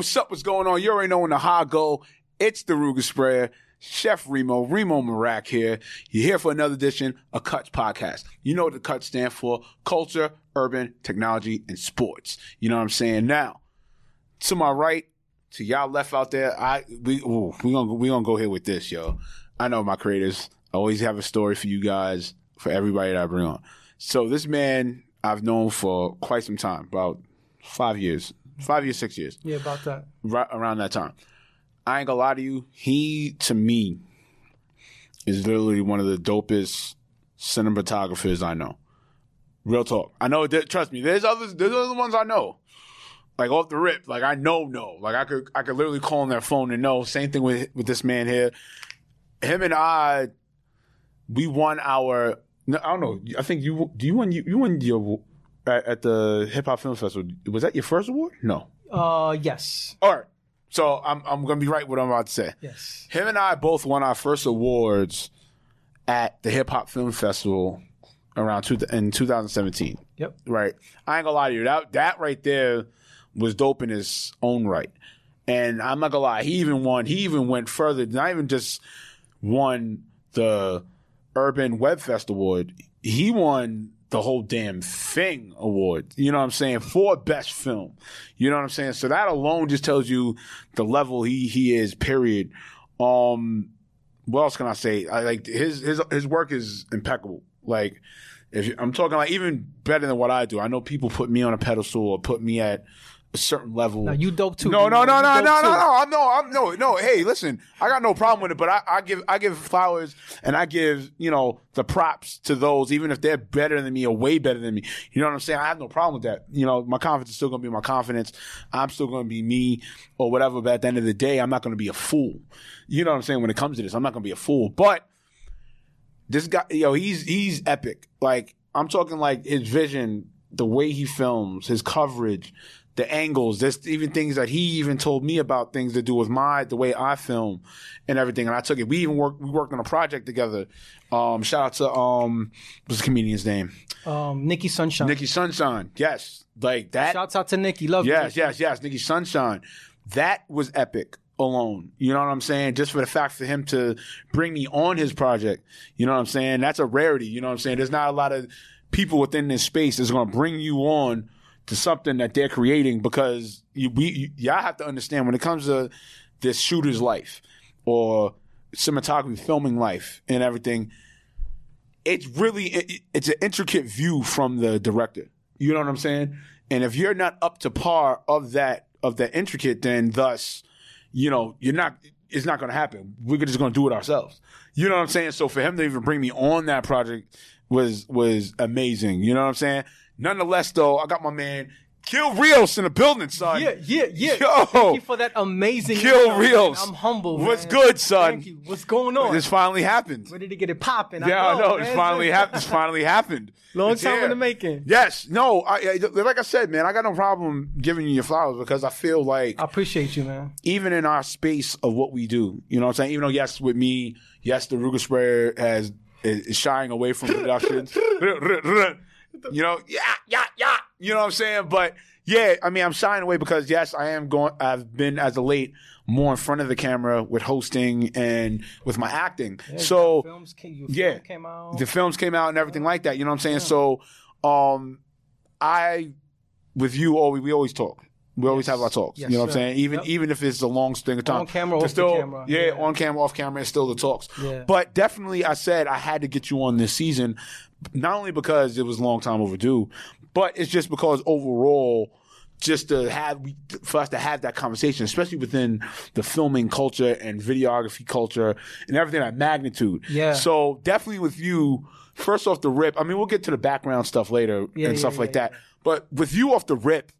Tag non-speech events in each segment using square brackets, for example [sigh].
What's up? What's going on? You already know when the high go. It's the Ruger Spread. Chef Remo, Remo Marak here. You're here for another edition of Cuts Podcast. You know what the Cuts stand for: culture, urban, technology, and sports. You know what I'm saying? Now, to my right, to y'all left out there, I we ooh, we gonna we gonna go here with this, yo. I know my creators always have a story for you guys, for everybody that I bring on. So this man I've known for quite some time, about five years, five years, six years Yeah, about that. right around that time. I ain't gonna lie to you. He to me is literally one of the dopest cinematographers I know. Real talk. I know. That, trust me. There's others. There's other ones I know. Like off the rip. Like I know. No. Like I could. I could literally call on their phone and know. Same thing with with this man here. Him and I, we won our. No, I don't know. I think you. Do you win? You, you won your at, at the Hip Hop Film Festival. Was that your first award? No. Uh, yes, All right. So I'm I'm gonna be right with what I'm about to say. yes. Him and I both won our first awards at the Hip Hop Film Festival around two, in 2017. Yep. Right. I ain't gonna lie to you. That that right there was dope in its own right. And I'm not gonna lie, he even won. He even went further. Not even just won the Urban Web Fest award. He won the whole damn thing award. You know what I'm saying? For best film. You know what I'm saying? So that alone just tells you the level he he is. Period. Um, what else can I say? I like his his his work is impeccable. Like if I'm talking like even better than what I do. I know people put me on a pedestal or put me at a certain level. Now you dope too. No, you no, no, no, no, no, no. I'm no, I'm no, no. Hey, listen, I got no problem with it, but I, I give, I give flowers and I give, you know, the props to those, even if they're better than me or way better than me. You know what I'm saying? I have no problem with that. You know, my confidence is still going to be my confidence. I'm still going to be me or whatever. But at the end of the day, I'm not going to be a fool. You know what I'm saying? When it comes to this, I'm not going to be a fool. But this guy, yo, he's he's epic. Like I'm talking like his vision, the way he films, his coverage, the angles. There's even things that he even told me about things to do with my the way I film and everything. And I took it. We even worked we worked on a project together. Um, shout out to um, what's the comedian's name? Um, Nikki Sunshine. Nikki Sunshine. Yes, like that. Shouts out to Nikki. Love you. Yes, yes, yes. Nikki Sunshine. That was epic alone. You know what I'm saying? Just for the fact for him to bring me on his project. You know what I'm saying? That's a rarity. You know what I'm saying? There's not a lot of people within this space that's going to bring you on to something that they're creating because you, we, you, y'all have to understand when it comes to this shooter's life or cinematography, filming life and everything, it's really, it, it's an intricate view from the director. You know what I'm saying? And if you're not up to par of that, of that intricate, then thus, you know, you're not, it's not going to happen. We're just going to do it ourselves. You know what I'm saying? So for him to even bring me on that project was, was amazing. You know what I'm saying? Nonetheless, though, I got my man Gil Rios in the building, son. Yeah, yeah, yeah. Yo. Thank you for that amazing. Kill intro, man. I'm humble. What's man. good, son? Thank you. What's going on? This finally happened. Ready to get it popping? Yeah, I know. man. It's finally happened. It's [laughs] finally happened. Long It's time here. in the making. Yes. No. I, I, like I said, man, I got no problem giving you your flowers because I feel like I appreciate you, man. even in our space of what we do, you know what I'm saying? Even though, yes, with me, yes, the Ruger Sprayer has is, is shying away from [laughs] productions. [laughs] [laughs] you know, yeah, yeah, yeah. You know what I'm saying? But yeah, I mean, I'm shying away because yes, I am going. I've been as of late more in front of the camera with hosting and with my acting. so films came, yeah, came out. the films came out and everything like that. You know what I'm saying? So, um, I with you, always we always talk. We always Yes. have our talks. Yes, you know what I'm saying? Even Yep. even if it's a long string of time, On camera, off the still, camera. Yeah, Yeah. on camera, off camera, it's still the talks. Yeah. But definitely, I said I had to get you on this season, not only because it was a long time overdue, but it's just because overall. Just to have for us to have that conversation, especially within the filming culture and videography culture and everything at magnitude. Yeah. So definitely with you, first off the rip. I mean, we'll get to the background stuff later Yeah, and yeah, stuff like that. But with you off the rip,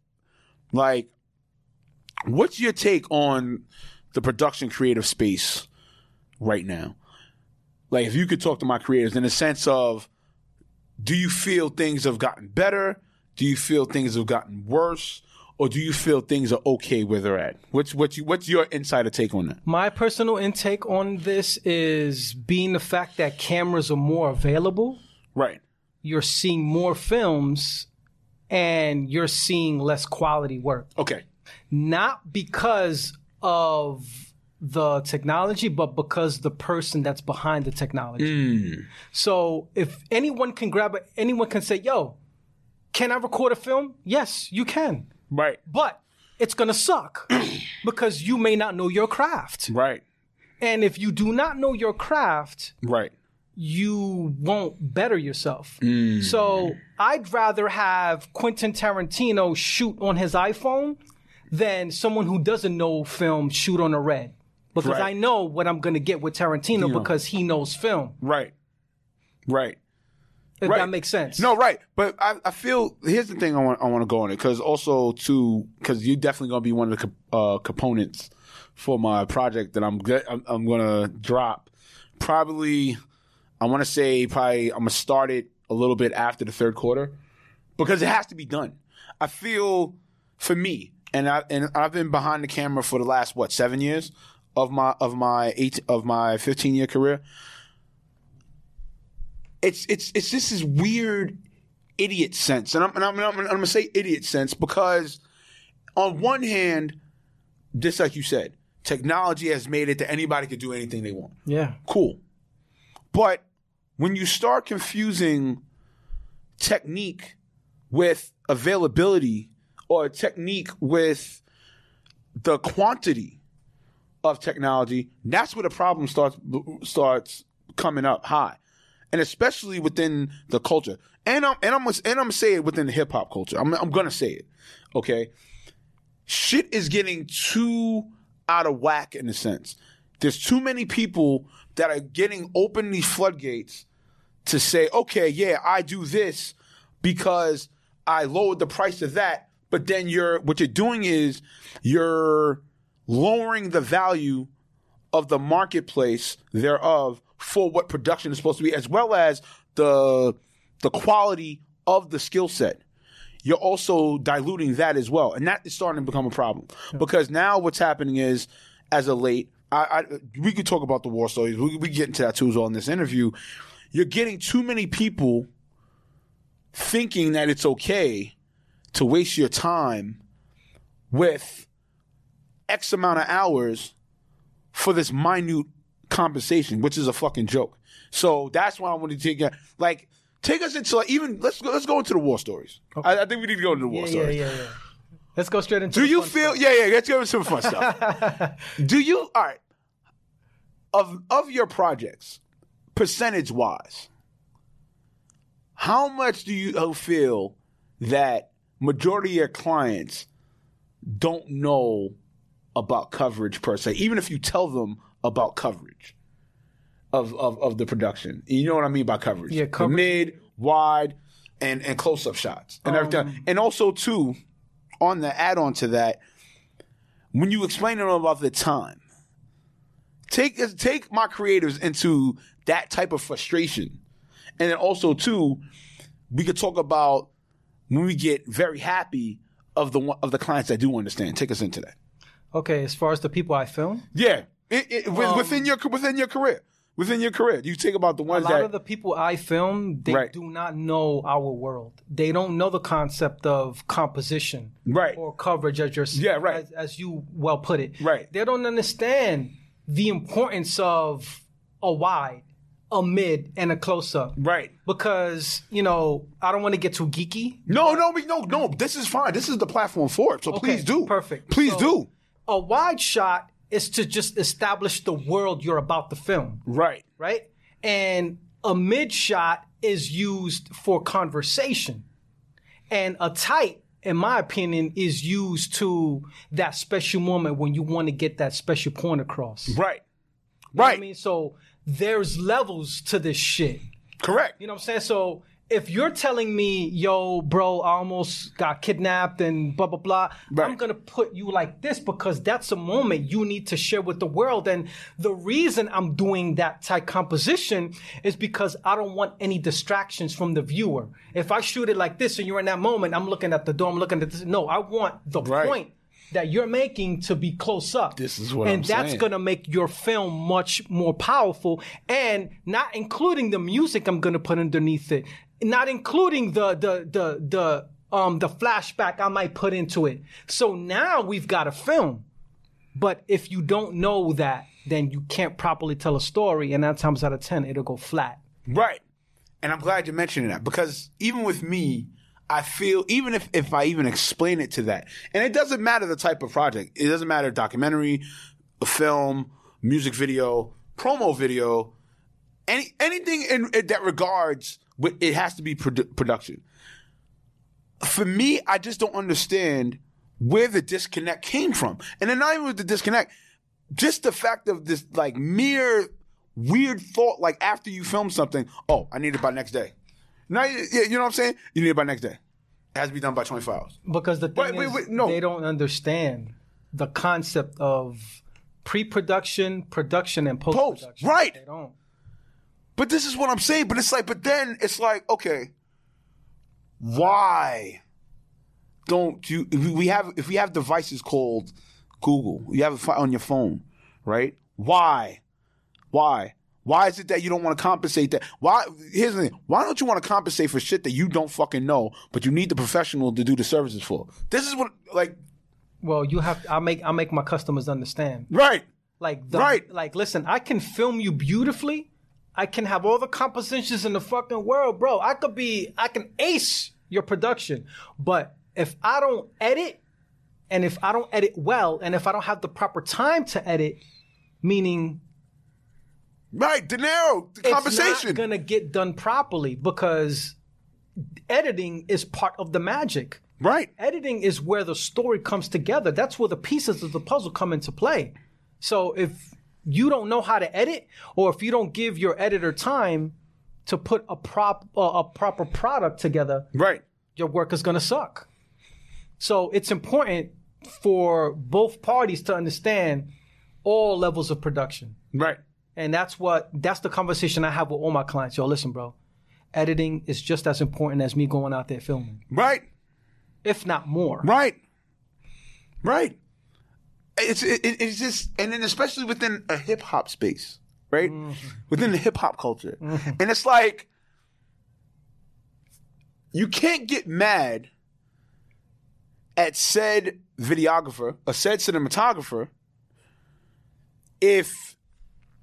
like, what's your take on the production creative space right now? Like, if you could talk to my creators in the sense of, do you feel things have gotten better? Do you feel things have gotten worse? Or do you feel things are okay where they're at? What's what's you, what's your insider take on that? My personal intake on this is being the fact that cameras are more available. Right. You're seeing more films, and you're seeing less quality work. Okay. not because of the technology, but because the person that's behind the technology. Mm. So if anyone can grab it, anyone can say, "Yo, can I record a film?" Yes, you can, Right. but it's gonna suck [clears throat] because you may not know your craft. Right. And if you do not know your craft, Right. You won't better yourself. So I'd rather have Quentin Tarantino shoot on his iPhone than someone who doesn't know film shoot on a red. Because Right. I know what I'm going to get with Tarantino Yeah. because he knows film. Right. Right. If Right. that makes sense. No, right. But I, I feel here's the thing I want I want to go on it because also too because you're definitely gonna be one of the co- uh, components for my project that I'm I'm, I'm gonna drop. Probably, I want to say probably I'm gonna start it a little bit after the third quarter because it has to be done. I feel for me, and I and I've been behind the camera for the last what seven years of my of my eight of my 15 year career it's it's it's just this weird idiot sense, and I'm and I'm, I'm, I'm gonna say idiot sense because on one hand, just like you said, technology has made it that anybody can do anything they want. Yeah. Cool, but when you start confusing technique with availability or technique with the quantity of technology, that's where the problem starts starts coming up high, and especially within the culture. And I'm and I'm and I'm gonna say it within the hip hop culture. I'm I'm gonna say it. Okay, shit is getting too out of whack in a sense. There's too many people that are getting open these floodgates to say, okay, yeah, I do this because I lowered the price of that. But then you're what you're doing is you're lowering the value of the marketplace thereof for what production is supposed to be, as well as the the quality of the skill set. You're also diluting that as well, and that is starting to become a problem because now what's happening is, as of late, I, I we could talk about the war stories. We, we get into that too as well in this interview. You're getting too many people thinking that it's okay to waste your time with X amount of hours for this minute compensation, which is a fucking joke. So that's why I want to take. Like, take us into like even let's go, let's go into the war stories. I, I think we need to go into the war Yeah, yeah, stories. yeah, yeah. Let's go straight into Do you feel? stuff. Yeah, yeah. Let's go into some fun stuff. [laughs] Do you? All right. Of of your projects, percentage wise, how much do you uh, feel that majority of your clients don't know about coverage per se, even if you tell them about coverage of of, of the production? You know what I mean by coverage? Yeah, coverage. mid, wide, and and close up shots and Um, everything. And also too, on the add on to that, when you explain to them about the time, take take my creators into that type of frustration, and then also too, we could talk about when we get very happy of the of the clients that do understand. Take us into that. Okay, as far as the people I film, Yeah, it, it, with- um, within your within your career, within your career, you think about the ones. a lot that of the people I film, they Right. do not know our world. They don't know the concept of composition right, or coverage, as you're, Yeah, right. as, as you well put it. Right. They don't understand the importance of a wide, a mid, and a close up. right. Because you know, I don't want to get too geeky. No, no, no, no. This is fine. This is the platform for it. So please do. perfect. Please So- do. A wide shot is to just establish the world you're about to film. Right. right? And a mid shot is used for conversation. And a tight, in my opinion, is used to that special moment when you want to get that special point across. You Right. what Right. I mean, so there's levels to this shit. Correct. You know what I'm saying? So if you're telling me, yo, bro, I almost got kidnapped and blah, blah, blah, Right. I'm going to put you like this because that's a moment you need to share with the world. And the reason I'm doing that type composition is because I don't want any distractions from the viewer. If I shoot it like this and you're in that moment, I'm looking at the door, I'm looking at this. No, I want the Right. point that you're making to be close up. This is what and I'm that's saying. to make your film much more powerful and not including the music I'm to put underneath it not including the the the the um, the flashback I might put into it. So now we've got a film. But if you don't know that, then you can't properly tell a story, and nine times out of ten, it'll go flat. Right. And I'm glad you're mentioning that because even with me, I feel even if, if I even explain it to that, and it doesn't matter the type of project, it doesn't matter documentary, film, music video, promo video, any anything in, in that regards, it has to be produ- production. For me, I just don't understand where the disconnect came from, and then not even with the disconnect, just the fact of this like mere weird thought, like after you film something, oh, I need it by next day. Now, you you know what I'm saying? You need it by next day. It has to be done by 24 hours. Because the thing Wait, wait, is, wait, no. they don't understand the concept of pre-production, production, and post-production. right. They don't. But this is what I'm saying. But it's like, but then it's like, okay, why don't you? If we have if we have devices called Google, you have it on your phone, right? Why? Why? Why is it that you don't want to compensate that? Why? Here's the thing. Why don't you want to compensate for shit that you don't fucking know, but you need the professional to do the services for? This is what, like, Well, you have. I make. I make my customers understand. right, Like, the, Right. Like, listen, I can film you beautifully. I can have all the compositions in the fucking world, bro. I could be. I can ace your production, but if I don't edit, and if I don't edit well, and if I don't have the proper time to edit, meaning right. Dinero, the it's compensation. not gonna get done properly because editing is part of the magic. right. Editing is where the story comes together. That's where the pieces of the puzzle come into play. So if you don't know how to edit, or if you don't give your editor time to put a prop uh, a proper product together, Right. your work is gonna suck. So it's important for both parties to understand all levels of production. Right. And that's what that's the conversation I have with all my clients. Yo, listen, bro. Editing is just as important as me going out there filming, Right. if not more. Right. Right. It's it, it's just and then especially within a hip hop space, right? Mm-hmm. Within the hip hop culture, mm-hmm. and it's like you can't get mad at said videographer a said cinematographer if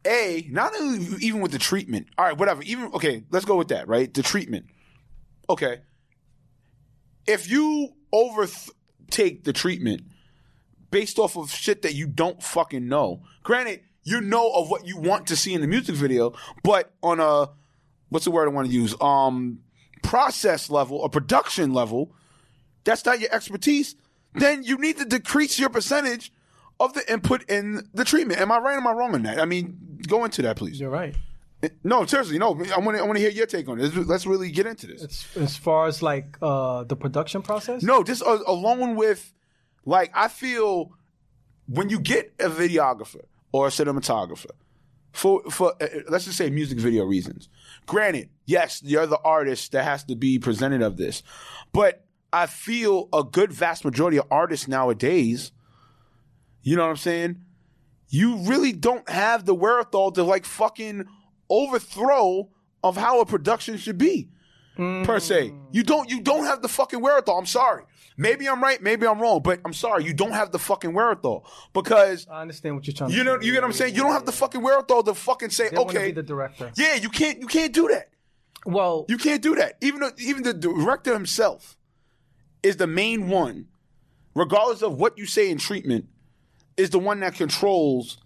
a not even with the treatment. All right, whatever. Even okay, let's go with that. Right, the treatment. Okay, if you overtake the treatment based off of shit that you don't fucking know, granted, you know of what you want to see in the music video, but on a what's the word I want to use? Um, process level, a production level, that's not your expertise. Then you need to decrease your percentage of the input in the treatment. Am I right? Or am I wrong on that? I mean, go into that, please. You're right. No, seriously, no. I want to. I want to hear your take on it. Let's, let's really get into this. As, as far as like uh, the production process, No, just uh, along with, like, I feel when you get a videographer or a cinematographer for for uh, let's just say music video reasons. Granted, yes, you're the artist that has to be presented of this, but I feel a good vast majority of artists nowadays, you know what I'm saying? You really don't have the wherewithal to like fucking overthrow of how a production should be per se. You don't you don't have the fucking wherewithal. I'm sorry. Maybe I'm right, maybe I'm wrong, but I'm sorry, you don't have the fucking wherewithal because I understand what you're trying you know say. you get what I'm saying. You don't have the fucking wherewithal to fucking say okay. be the director. yeah, you can't you can't do that. Well, You can't do that. Even though, even the director himself is the main one, regardless of what you say in treatment, is the one that controls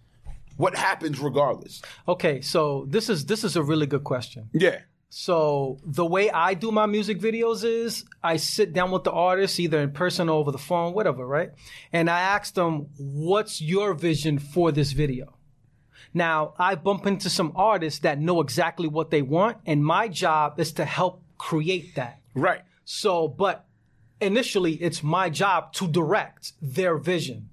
what happens regardless. okay. So this is this is a really good question. Yeah. So the way I do my music videos is I sit down with the artist either in person or over the phone, whatever, right? And I ask them, "What's your vision for this video?" Now, I bump into some artists that know exactly what they want, and my job is to help create that. Right. So, but initially, it's my job to direct their vision,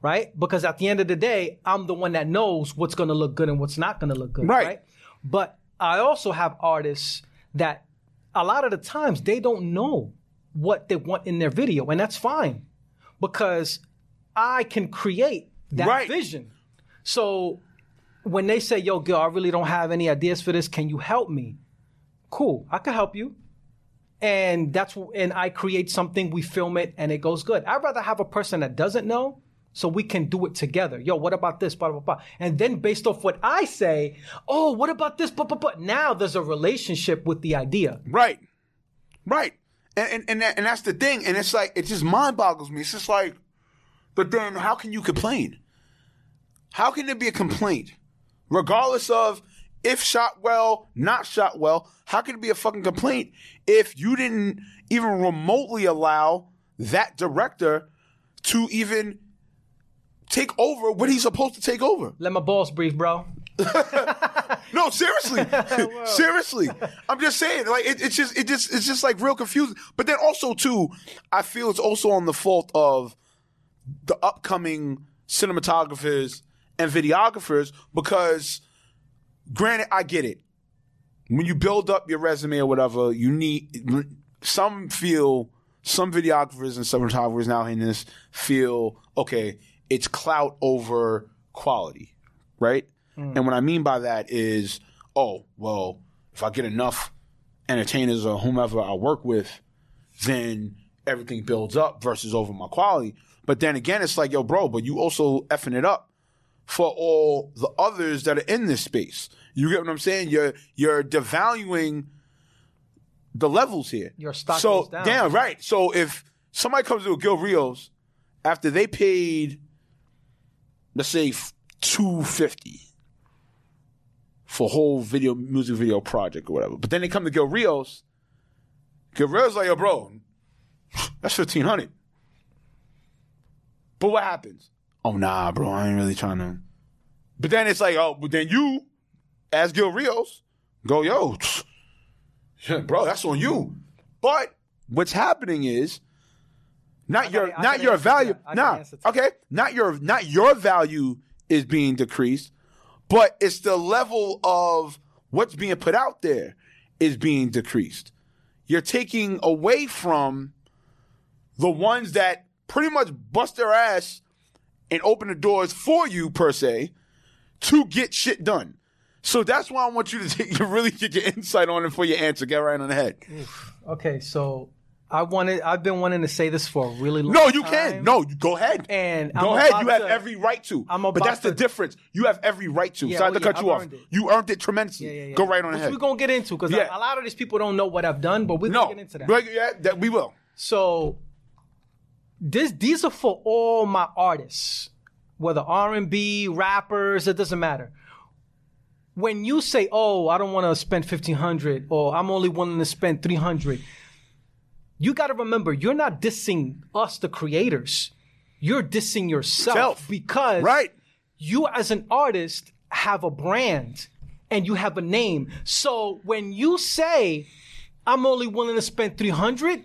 right? Because at the end of the day, I'm the one that knows what's going to look good and what's not going to look good, Right. right. But I also have artists that a lot of the times they don't know what they want in their video, and that's fine because I can create that Right. vision. So when they say, "Yo, girl, I really don't have any ideas for this. Can you help me?" Cool, I can help you and that's and I create something, we film it, and it goes good. I'd rather have a person that doesn't know, so we can do it together. Yo, what about this? Blah blah blah. And then based off what I say, oh, what about this? But but but now there's a relationship with the idea. Right. Right. And and and, that, and that's the thing. And it's like it just mind boggles me. It's just like, but then how can you complain? How can there be a complaint, regardless of if shot well, not shot well? How can it be a fucking complaint if you didn't even remotely allow that director to even take over what he's supposed to take over? Let my balls breathe, bro. [laughs] No, seriously, [laughs] seriously. I'm just saying, like it, it's just, it just, it's just like real confusing. But then also too, I feel it's also on the fault of the upcoming cinematographers and videographers because, granted, I get it. When you build up your resume or whatever, you need some feel some videographers and cinematographers now in this feel okay. It's clout over quality, right? Hmm. And what I mean by that is, oh, well, if I get enough entertainers or whomever I work with, then everything builds up versus over my quality. But then again, it's like, yo, bro, but you also effing it up for all the others that are in this space. You get what I'm saying? You're you're devaluing the levels here. Your stock so, goes down. Damn, right. So if somebody comes to Gil Rios after they paid, let's say two fifty for a whole video music video project or whatever, but then they come to Gil Rios, Gil Rios like, yo, bro, [sighs] that's fifteen hundred. But what happens? Oh nah, bro, I ain't really trying to. But then it's like, oh, but then you, as Gil Rios, go, yo, [sniffs] bro, that's on you. But what's happening is not your I not can your value. that. I can Nah, okay, not your not your value is being decreased, but it's the level of what's being put out there is being decreased. You're taking away from the ones that pretty much bust their ass and open the doors for you per se to get shit done. So that's why I want you to, [laughs] take, to really get your insight on it for your answer. Get right on the head. Okay, so I wanted I've been wanting to say this for a really long time. No, you time. can. No, you go ahead. And go I'm ahead. You have to- every right to. I'm but about that's the difference. You have every right to. Yeah, Sorry oh to yeah, cut you I've off. earned it. You earned it tremendously. Yeah, yeah, yeah. Go right on Which ahead. we're gonna get into because Yeah. a lot of these people don't know what I've done, but we're no, gonna get into that. But yeah, that we will. So this these are for all my artists, whether R and B, rappers, it doesn't matter. When you say, "Oh, I don't want to spend fifteen hundred, or I'm only willing to spend 300 you got to remember you're not dissing us, the creators. You're dissing yourself Self. because Right. you as an artist have a brand and you have a name. So when you say, I'm only willing to spend 300,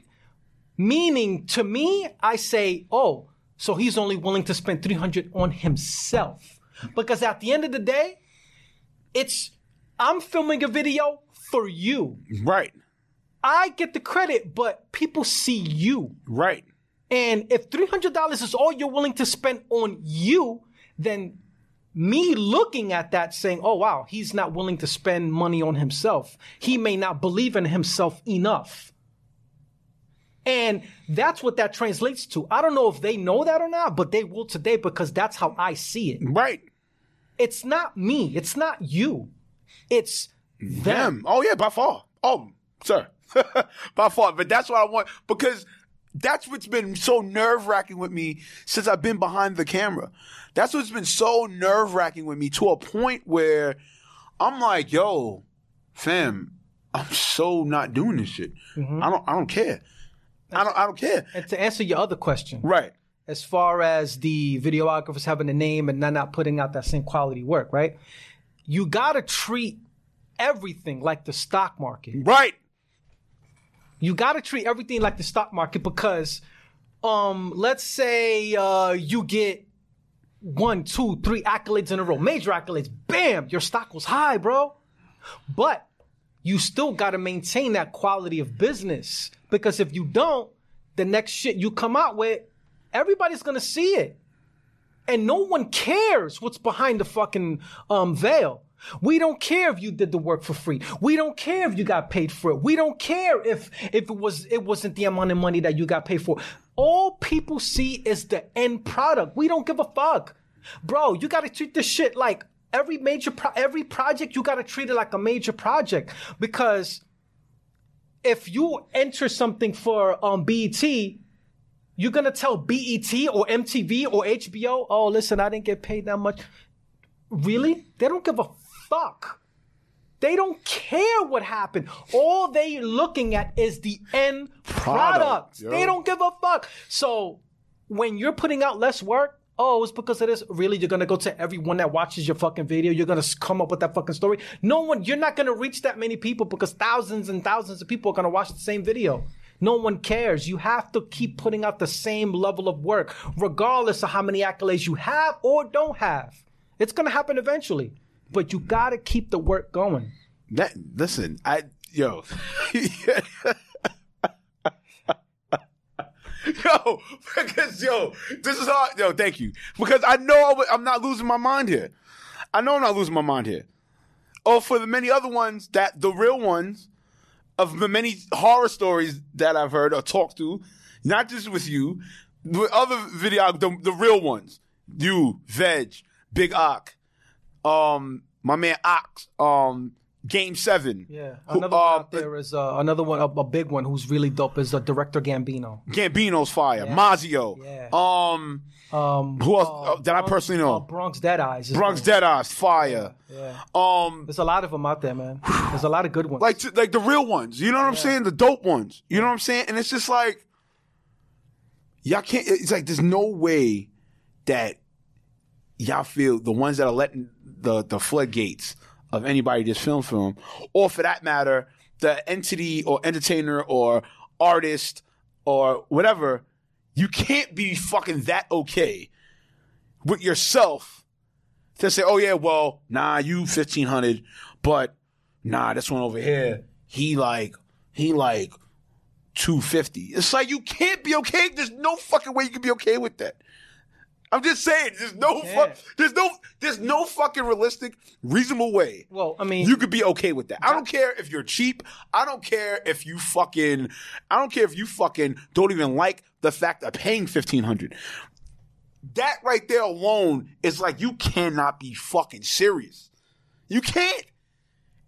meaning to me, I say, oh, so he's only willing to spend 300 on himself. Because at the end of the day, it's, I'm filming a video for you. Right. I get the credit, but people see you. Right. And if $300 is all you're willing to spend on you, then me looking at that saying, oh, wow, he's not willing to spend money on himself. He may not believe in himself enough. And that's what that translates to. I don't know if they know that or not, but they will today because that's how I see it. Right. It's not me. It's not you. It's them. Them. Oh yeah, by far. Oh, sir. [laughs] by far. But that's what I want because that's what's been so nerve wracking with me since I've been behind the camera. That's what's been so nerve wracking with me to a point where I'm like, yo, fam, I'm so not doing this shit. Mm-hmm. I don't I don't care. I don't I don't care. And to answer your other question, Right. as far as the videographers having a name and not, not putting out that same quality work, right? You gotta treat everything like the stock market. Right. You gotta treat everything like the stock market because, um, let's say uh, you get one, two, three accolades in a row, major accolades, bam, your stock was high, bro. But you still gotta maintain that quality of business because if you don't, the next shit you come out with, everybody's gonna see it and no one cares what's behind the fucking um, veil. We don't care if you did the work for free. We don't care if you got paid for it. We don't care if if it was it wasn't the amount of money that you got paid for. All people see is the end product. We don't give a fuck. Bro, you got to treat this shit like every major pro- every project you got to treat it like a major project because if you enter something for um BET you're gonna tell BET or MTV or HBO, oh, listen, I didn't get paid that much. Really? They don't give a fuck. They don't care what happened. All they looking at is the end product. Product. They don't give a fuck. So when you're putting out less work, oh, it's because of this. Really, you're gonna go to everyone that watches your fucking video. You're gonna come up with that fucking story. No one, you're not gonna reach that many people because thousands and thousands of people are gonna watch the same video. No one cares. You have to keep putting out the same level of work, regardless of how many accolades you have or don't have. It's gonna happen eventually, but you gotta keep the work going. That listen, I yo, [laughs] yo, because yo, this is how yo. Thank you, because I know I, am not losing my mind here. I know I'm not losing my mind here. Oh, for the many other ones that the real ones of the many horror stories that I've heard or talked to, not just with you, with other video, the, the real ones, you, Veg, Big Ock, um, my man Ox, um, Game Seven, Yeah, who- another one uh, out there is uh, another one, a, a big one who's really dope is uh, director Gambino. Gambino's fire, Mazio, Yeah. um, Um, who else uh, that I personally know? uh, Bronx Dead Eyes. Bronx Dead Eyes, fire, Yeah, um, there's a lot of them out there, man. There's a lot of good ones. like t- like the real ones. You know what I'm saying? The dope ones. You know what I'm saying? And it's just like y'all can't. It's like there's no way that y'all feel the ones that are letting the the floodgates of anybody just film film, or for that matter, the entity or entertainer or artist or whatever. You can't be fucking that okay with yourself to say, oh yeah, well, nah, you fifteen hundred, but nah, this one over here, he like, he like two fifty. It's like you can't be okay. There's no fucking way you can be okay with that. I'm just saying, there's no fuck, can't. there's no, there's no fucking realistic, reasonable way. well, I mean, You could be okay with that. I don't care if you're cheap. I don't care if you fucking. I don't care if you fucking don't even like the fact of paying fifteen hundred. That right there alone is like you cannot be fucking serious. You can't.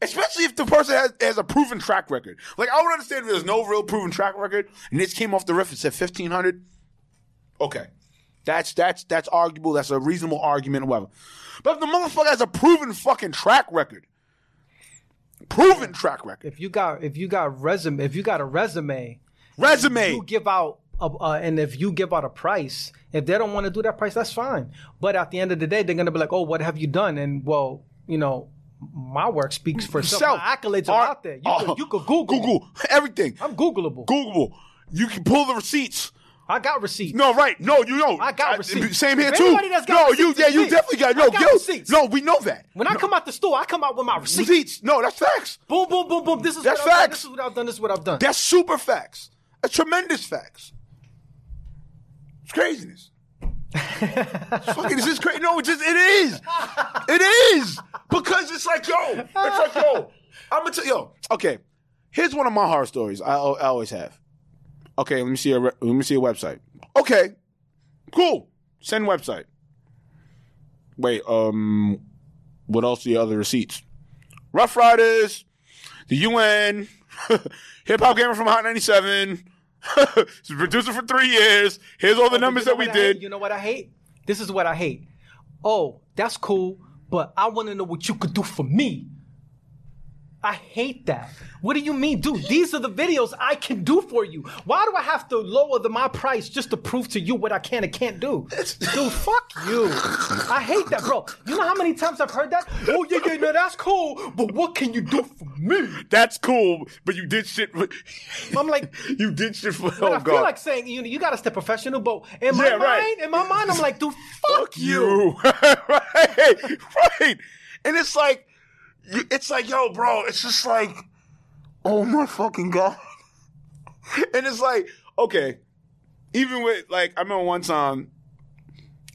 Especially if the person has, has a proven track record. Like I would understand if there's no real proven track record and this came off the riff and said fifteen hundred. Okay. That's that's that's arguable. That's a reasonable argument, whatever. But if the motherfucker has a proven fucking track record, proven track record, if you got if you got resume if you got a resume, resume, you give out a, uh, and if you give out a price, if they don't want to do that price, that's fine. But at the end of the day, they're gonna be like, "Oh, what have you done?" And well, you know, my work speaks for itself. My accolades are Art- out there. You, oh, could, you could Google. Google everything. I'm Googleable. Googleable. You can pull the receipts. I got receipts. No, right? No, you know. I got receipts. Same here If too. that's got no, you yeah, you definitely got no. got receipts. no, we know that. When I come out the store, I come out with my receipts. Receipts. No, that's facts. Boom, boom, boom, boom. This is That's what I've done. facts. This is what I've done. This is what I've done. That's super facts. That's tremendous facts. It's craziness. [laughs] Fucking, this is crazy. No, it just it is. It is because it's like yo, it's like yo. I'm gonna tell yo. Okay, here's one of my horror stories. I, I always have. Okay, let me see a re- let me see a website. Okay, cool. Send website. Wait, um, what else are the other receipts? Rough Riders, the UN, [laughs] Hip Hop Gamer from Hot 97. [laughs] He's a producer for three years. Here's all the numbers You know that we I hate? did. You know what I hate? This is what I hate. Oh, that's cool, but I want to know what you could do for me. I hate that. What do you mean, dude? These are the videos I can do for you. Why do I have to lower the, my price just to prove to you what I can and can't do? Dude, fuck you. I hate that, bro. You know how many times I've heard that? Oh, yeah, yeah, no, that's cool, but what can you do for me? That's cool, but you did shit. For, [laughs] I'm like, you did shit for. Oh I feel like saying, you know, you gotta stay professional, but in my Yeah, right. mind, in my mind, I'm like, dude, fuck, Fuck you. you. [laughs] right, [laughs] right. And it's like, it's like, yo, bro, it's just like, oh my fucking god. [laughs] And it's like, okay, even with like, I remember one time,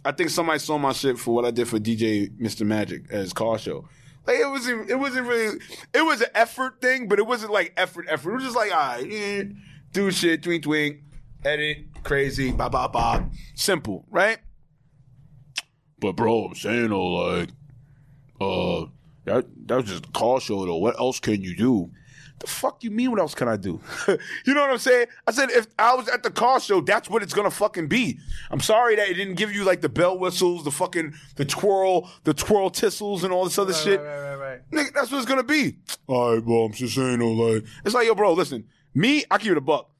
I think somebody saw my shit for what I did for DJ Mr. Magic at his car show. Like it wasn't. It wasn't really. It was an effort thing, but it wasn't like effort. Effort. It was just like, all right, eh, do shit, twink, twink, edit, crazy, ba ba ba, simple, right? But bro, I'm saying though, like, uh, that that was just a call show though. What else can you do? The fuck you mean? What else can I do? [laughs] you know what I'm saying? I said if I was at the car show, that's what it's gonna fucking be. I'm sorry that it didn't give you like the bell whistles, the fucking the twirl, the twirl tissels, and all this other shit. Right, right, right, right. Nigga, that's what it's gonna be. All right, bro. I'm just saying though, like it's like yo, bro. Listen, me, I give it a buck.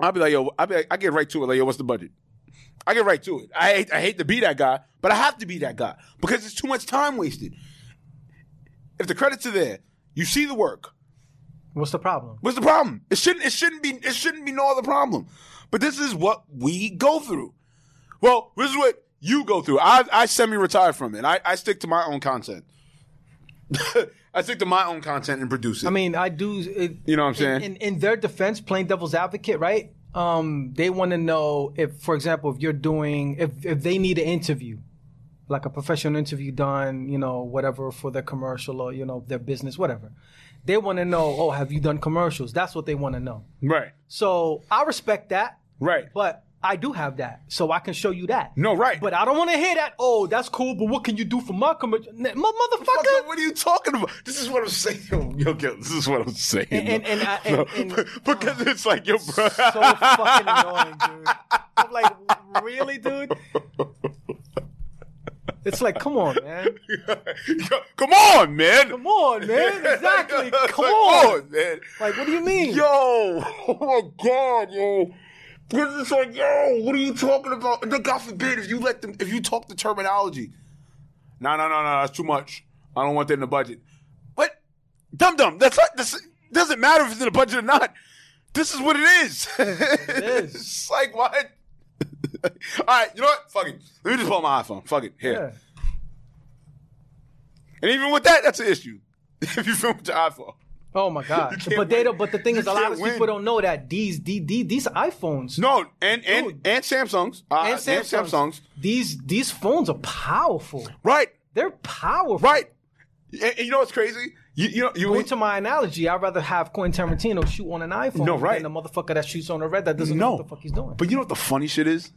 I'll be like, yo, I be like, I get right to it. Like, yo, what's the budget? I get right to it. I hate, I hate to be that guy, but I have to be that guy because it's too much time wasted. If the credits are there, you see the work. What's the problem? What's the problem? It shouldn't. It shouldn't be. It shouldn't be no other problem. But this is what we go through. Well, this is what you go through. I, I semi-retired from it. I, I stick to my own content. [laughs] I stick to my own content and produce it. I mean, I do. It, You know what I'm saying? In, in, in their defense, playing devil's advocate, right? Um, they want to know if, for example, if you're doing, if if they need an interview, like a professional interview done, you know, whatever for their commercial or you know their business, whatever. They want to know, oh, have you done commercials? That's what they want to know. right. So I respect that, Right. but I do have that, so I can show you that. No, right. But I don't want to hear that. Oh, that's cool, but what can you do for my commercial, motherfucker? what are you talking about? This is what I'm saying. Yo, yo, yo, this is what I'm saying. And- and- and I- and- and- [laughs] because it's like, yo, bro. so fucking annoying, dude. I'm like, really, dude? [laughs] It's like, come on, man. [laughs] Come on, man. Come on, man. Exactly. [laughs] Come like, on. man. Like, what do you mean? Yo, [laughs] oh my god, yo. Because it's like, yo, what are you talking about? And God forbid if you let them, if you talk the terminology. No, no, no, no, that's too much. I don't want that in the budget. But, Dum dum. That's not. This doesn't matter if it's in the budget or not. This is what it is. It is. it's like what? [laughs] All right, you know what? Fuck it. Let me just pull my iPhone. Fuck it. Here. Yeah. And even with that, that's an issue. [laughs] if you film with your iPhone. Oh my god. [laughs] But they don't. But the thing is, a lot of win. people don't know that these these these, iPhones No, and and Dude. and Samsungs. Uh, and Samsungs, Samsungs. these these phones are powerful. Right. They're powerful. Right. And, and you know what's crazy? You, you know, you Going to my analogy, I'd rather have Quentin Tarantino shoot on an iPhone No, right. than the motherfucker that shoots on a red that doesn't know what the fuck he's doing. But you know what the funny shit is?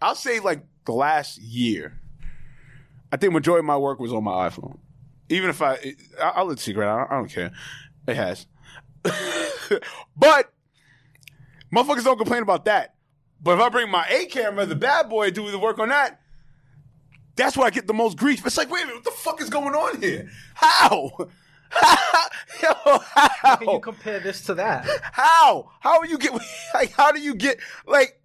I'll say like the last year, I think majority of my work was on my iPhone. Even if I, I I'll let it secret. I don't, I don't care. It has, [laughs] but motherfuckers don't complain about that. But if I bring my A camera, the bad boy, do the work on that. That's where I get the most grief. It's like, wait a minute, what the fuck is going on here? How? [laughs] [laughs] Yo, how? Can you compare this to that? How? How are you get? Like, how do you get? Like,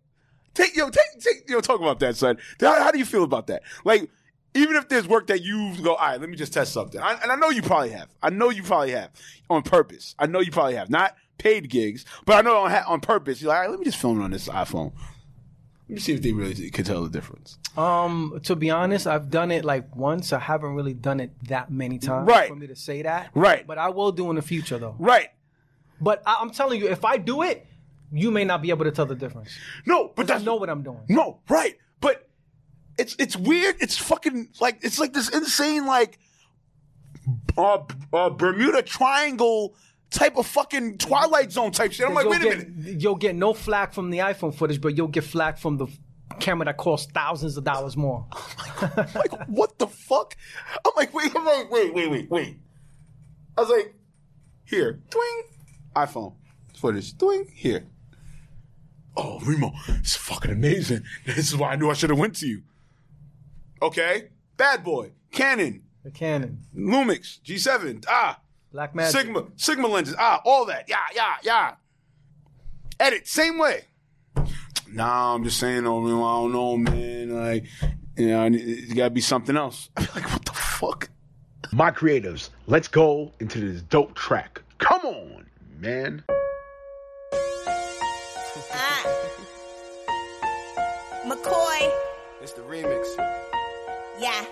take yo, take take yo, talk about that, son. How, how do you feel about that? Like, even if there's work that you go, all right, let me just test something. I, and I know you probably have. I know you probably have on purpose. I know you probably have not paid gigs, but I know on on purpose. You're like, all right, let me just film it on this iPhone. Let me see if they really can tell the difference. Um, to be honest, I've done it like once. I haven't really done it that many times Right. for me to say that. Right. But I will do in the future though. Right? But I, I'm telling you, if I do it, you may not be able to tell the difference. No, but I that's know what I'm doing. No, right. But it's it's weird. It's fucking like it's like this insane like uh, uh Bermuda Triangle type of fucking Twilight Zone type shit. I'm like, wait a get, minute. You'll get no flack from the iPhone footage, but you'll get flack from the camera that costs thousands of dollars more. [laughs] like, what the fuck? I'm like, wait, I'm like, wait, wait, wait, wait. I was like, here, twing, iPhone footage, twing, here. Oh, Remo, it's fucking amazing. [laughs] This is why I knew I should have went to you. Okay, Bad Boy, Canon, The Canon, Lumix, G7, ah, Blackmagic. Sigma, Sigma lenses, ah, all that, yeah, yeah, yeah. Edit, same way. Nah, I'm just saying, though, Remo, I don't know, man. Like, you know, it gotta be something else. [laughs] I'm like, what the fuck? My creatives, let's go into this dope track. Come on, man. McCoy. It's the remix. Yeah.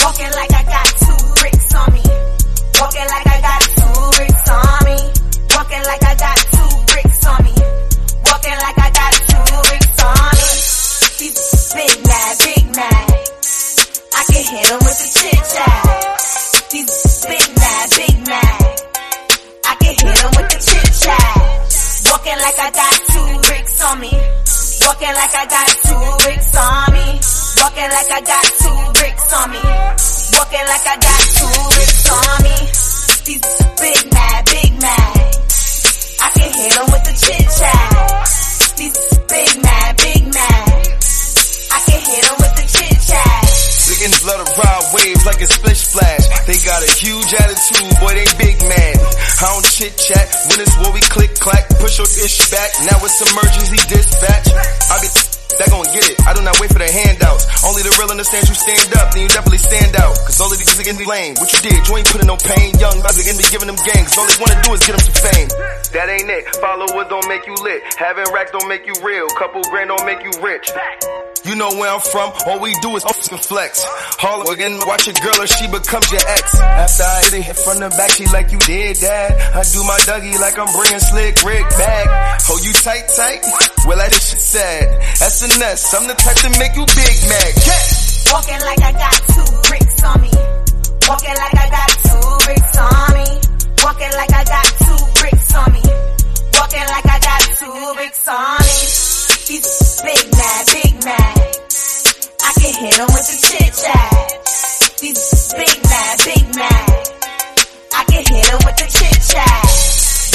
Walking like I got two bricks on me. Walking like I got two bricks on me. Walking like I got two bricks on me. Walking like I got two bricks on me. These big mad, big mad. I can hit him with the chit chat. These big mad, big mad. I can hit him with the chit chat. Walking like I got on me. Walking like I got two bricks on me. Walking like I got two bricks on me. Walking like I got two bricks on me. These big mad, big mad. I can hit 'em with the chit chat. These Niggas love to ride waves like a splish splash. They got a huge attitude, boy, they big man. I don't chit chat. When it's war, we click clack, push your ish back. Now it's emergency dispatch. I be that gon' get it. I do not wait for the handouts. Only the real understand you stand up, then you definitely stand out. Cause all of these niggas be lame. What you did, you ain't putting no pain. Young guys again be giving them gangs. All they wanna do is get them some fame. That ain't it. Followers don't make you lit. Having racks don't make you real. Couple grand don't make you rich. You know where I'm from, all we do is fucking flex. Haul again, watch a girl or she becomes your ex. After I hit it from the back, she like you did that. I do my Dougie like I'm bringing slick Rick back. Hold you tight, tight. Well, that shit sad. SNS, I'm the type to make you big mad. Yeah. Walking like I got two bricks on me. Walking like I got two bricks on me. Walking like I got two bricks on me. Walking like I got two bricks on me. These big mad, big mad. I can hit 'em with the chit chat. These big mad, big mad. I can hit 'em with the chit chat.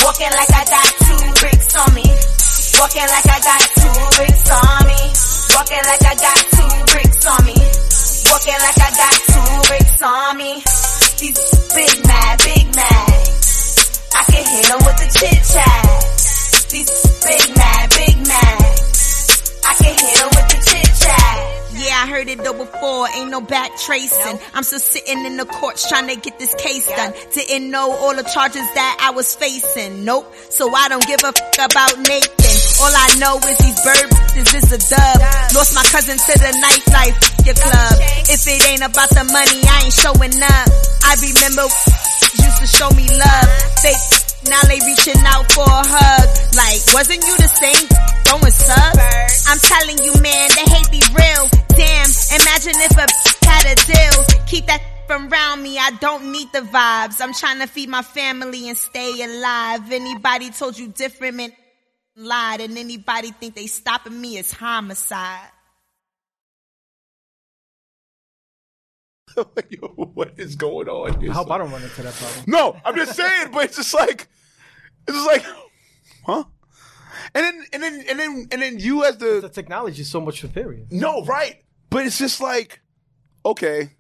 Walking like I got two bricks on me. Walking like I got two bricks on me. Walking like I got two bricks on me. Walking like I got two bricks on me. These big mad, big mad. I can hit 'em with the chit chat. These big mad, big mad. I can hit 'em with the chit chat. Yeah, I heard it though before, ain't no back tracing. I'm still sitting in the courts trying to get this case done. Didn't know all the charges that I was facing. Nope, so I don't give a fuck about Nathan. All I know is these birds, this is a dub. Lost my cousin to the nightlife, your club. If it ain't about the money, I ain't showing up. I remember used to show me love. Uh-huh. Fake, now they reaching out for a hug. Like, wasn't you the same? Throwing subs? I'm telling you, man, the hate be real. Damn, imagine if a had a deal. Keep that from around me. I don't need the vibes. I'm trying to feed my family and stay alive. Anybody told you different, man, lied. And anybody think they stopping me is homicide. [laughs] Yo, what is going on? here, I hope? I don't run into that problem. No, I'm just saying, but it's just like, it's just like, huh? And then, and then, and then, and then you as The the technology is so much superior. no, right? But it's just like, okay,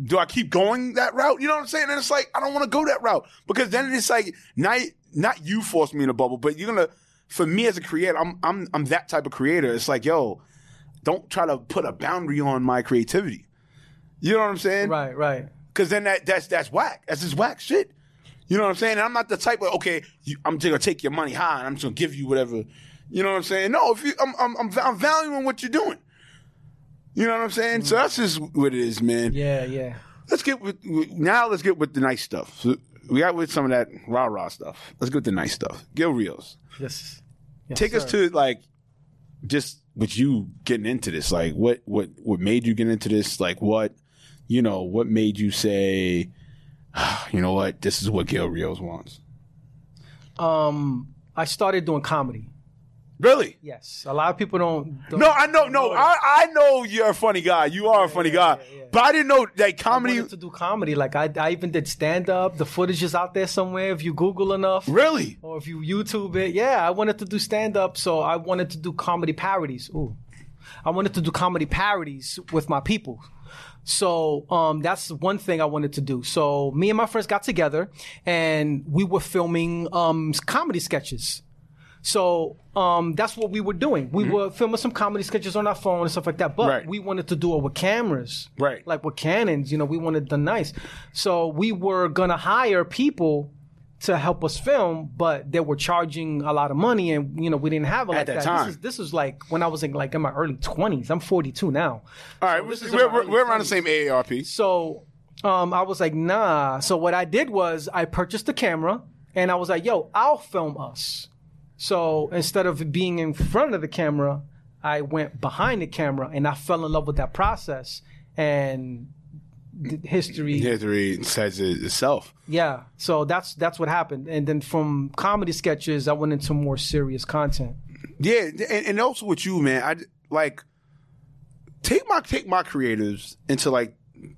do I keep going that route? You know what I'm saying? And it's like I don't want to go that route because then it's like not not you force me in a bubble, but you're gonna. For me as a creator, I'm I'm I'm that type of creator. It's like, yo, don't try to put a boundary on my creativity. You know what I'm saying? Right, right. Because then that that's that's whack. That's just whack shit. You know what I'm saying? And I'm not the type of okay, you, I'm just gonna take your money high and I'm just gonna give you whatever. You know what I'm saying? No, if you, I'm I'm I'm, I'm valuing what you're doing. You know what I'm saying? So mm. that's just what it is, man. Yeah, yeah. Let's get with now. Let's get with the nice stuff. So we got with some of that rah rah stuff. Let's get with the nice stuff. Gil Rios, Yes. yes take us to like just with you getting into this. Like what what what made you get into this? Like what you know what made you say, "Ah, you know what, this is what Gil Rios wants. Um, I started doing comedy. Really? Yes, a lot of people don't. don't No, I know. No, I, I know you're a funny guy. You are a funny guy. yeah, yeah. But I didn't know that comedy. to do comedy. Like I, I even did stand up. The footage is out there somewhere. If you Google enough, Really? or if you YouTube it, yeah, I wanted to do stand up. So I wanted to do comedy parodies. Ooh, I wanted to do comedy parodies with my people. So um, that's one thing I wanted to do. So me and my friends got together and we were filming um, comedy sketches. So um, that's what we were doing. We were filming some comedy sketches on our phone and stuff like that. But Mm-hmm. Right. we wanted to do it with cameras, Right. Like with Canons. You know, we wanted the nice. So we were gonna hire people to help us film, but they were charging a lot of money, and you know we didn't have it At like that that. time. This is this was like when I was in like in my early twenties. I'm 42 now. All right, is we're, we're, we're around the same AARP. So um, I was like, nah. So what I did was I purchased a camera and I was like, yo, I'll film us. So instead of being in front of the camera, I went behind the camera and I fell in love with that process. And history. History says it itself. Yeah. So that's that's what happened. And then from comedy sketches, I went into more serious content. Yeah, and, and also with you, man. I like take my take my creatives into like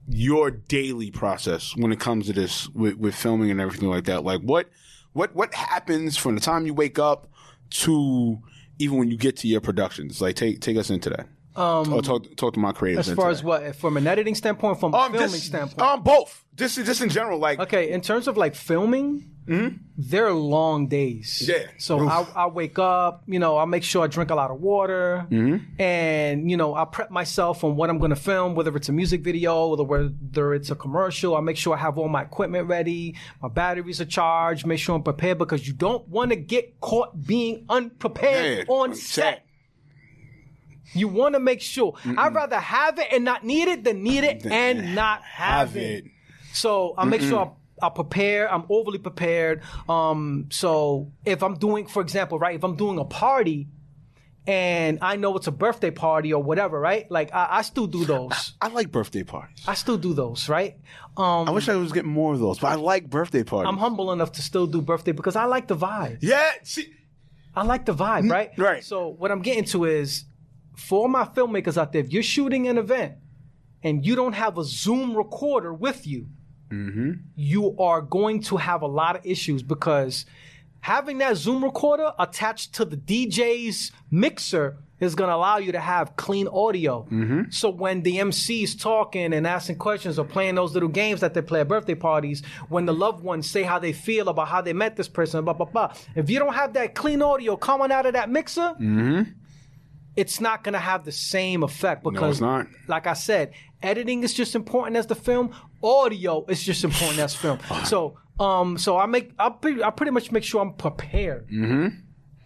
your daily process when it comes to this with, with filming and everything like that. Like what what what happens from the time you wake up to even when you get to your productions? Like take take us into that. Um, or talk talk to my creators. As far as that. what, from an editing standpoint, from a um, filming this- standpoint. um, both. Just just in general, like Okay, in terms of like filming, Mm-hmm. they're long days. Yeah. So I, I wake up, you know, I make sure I drink a lot of water, and you know, I prep myself on what I'm going to film, whether it's a music video, or whether it's a commercial. I make sure I have all my equipment ready, my batteries are charged, make sure I'm prepared because you don't want to get caught being unprepared Yeah, on set. set. You want to make sure. I'd rather have it and not need it than need it and not have, have it. it. So I make sure I, I prepare. I'm overly prepared. Um, so if I'm doing, for example, right, if I'm doing a party and I know it's a birthday party or whatever, right? Like I, I still do those. I like birthday parties. I still do those, right? Um, I wish I was getting more of those, but I like birthday parties. I'm humble enough to still do birthday because I like the vibe. yeah, see, I like the vibe, right? right. So what I'm getting to is for my filmmakers out there, if you're shooting an event and you don't have a Zoom recorder with you, Mm-hmm. you are going to have a lot of issues because having that Zoom recorder attached to the DJ's mixer is going to allow you to have clean audio. Mm-hmm. So when the MC's talking and asking questions or playing those little games that they play at birthday parties, when the loved ones say how they feel about how they met this person, blah blah blah. If you don't have that clean audio coming out of that mixer, it's not going to have the same effect because, it's not. like I said, editing is just important as the film. Audio is just important as film. So, um, so I make I, pre- I pretty much make sure I'm prepared. Mm-hmm.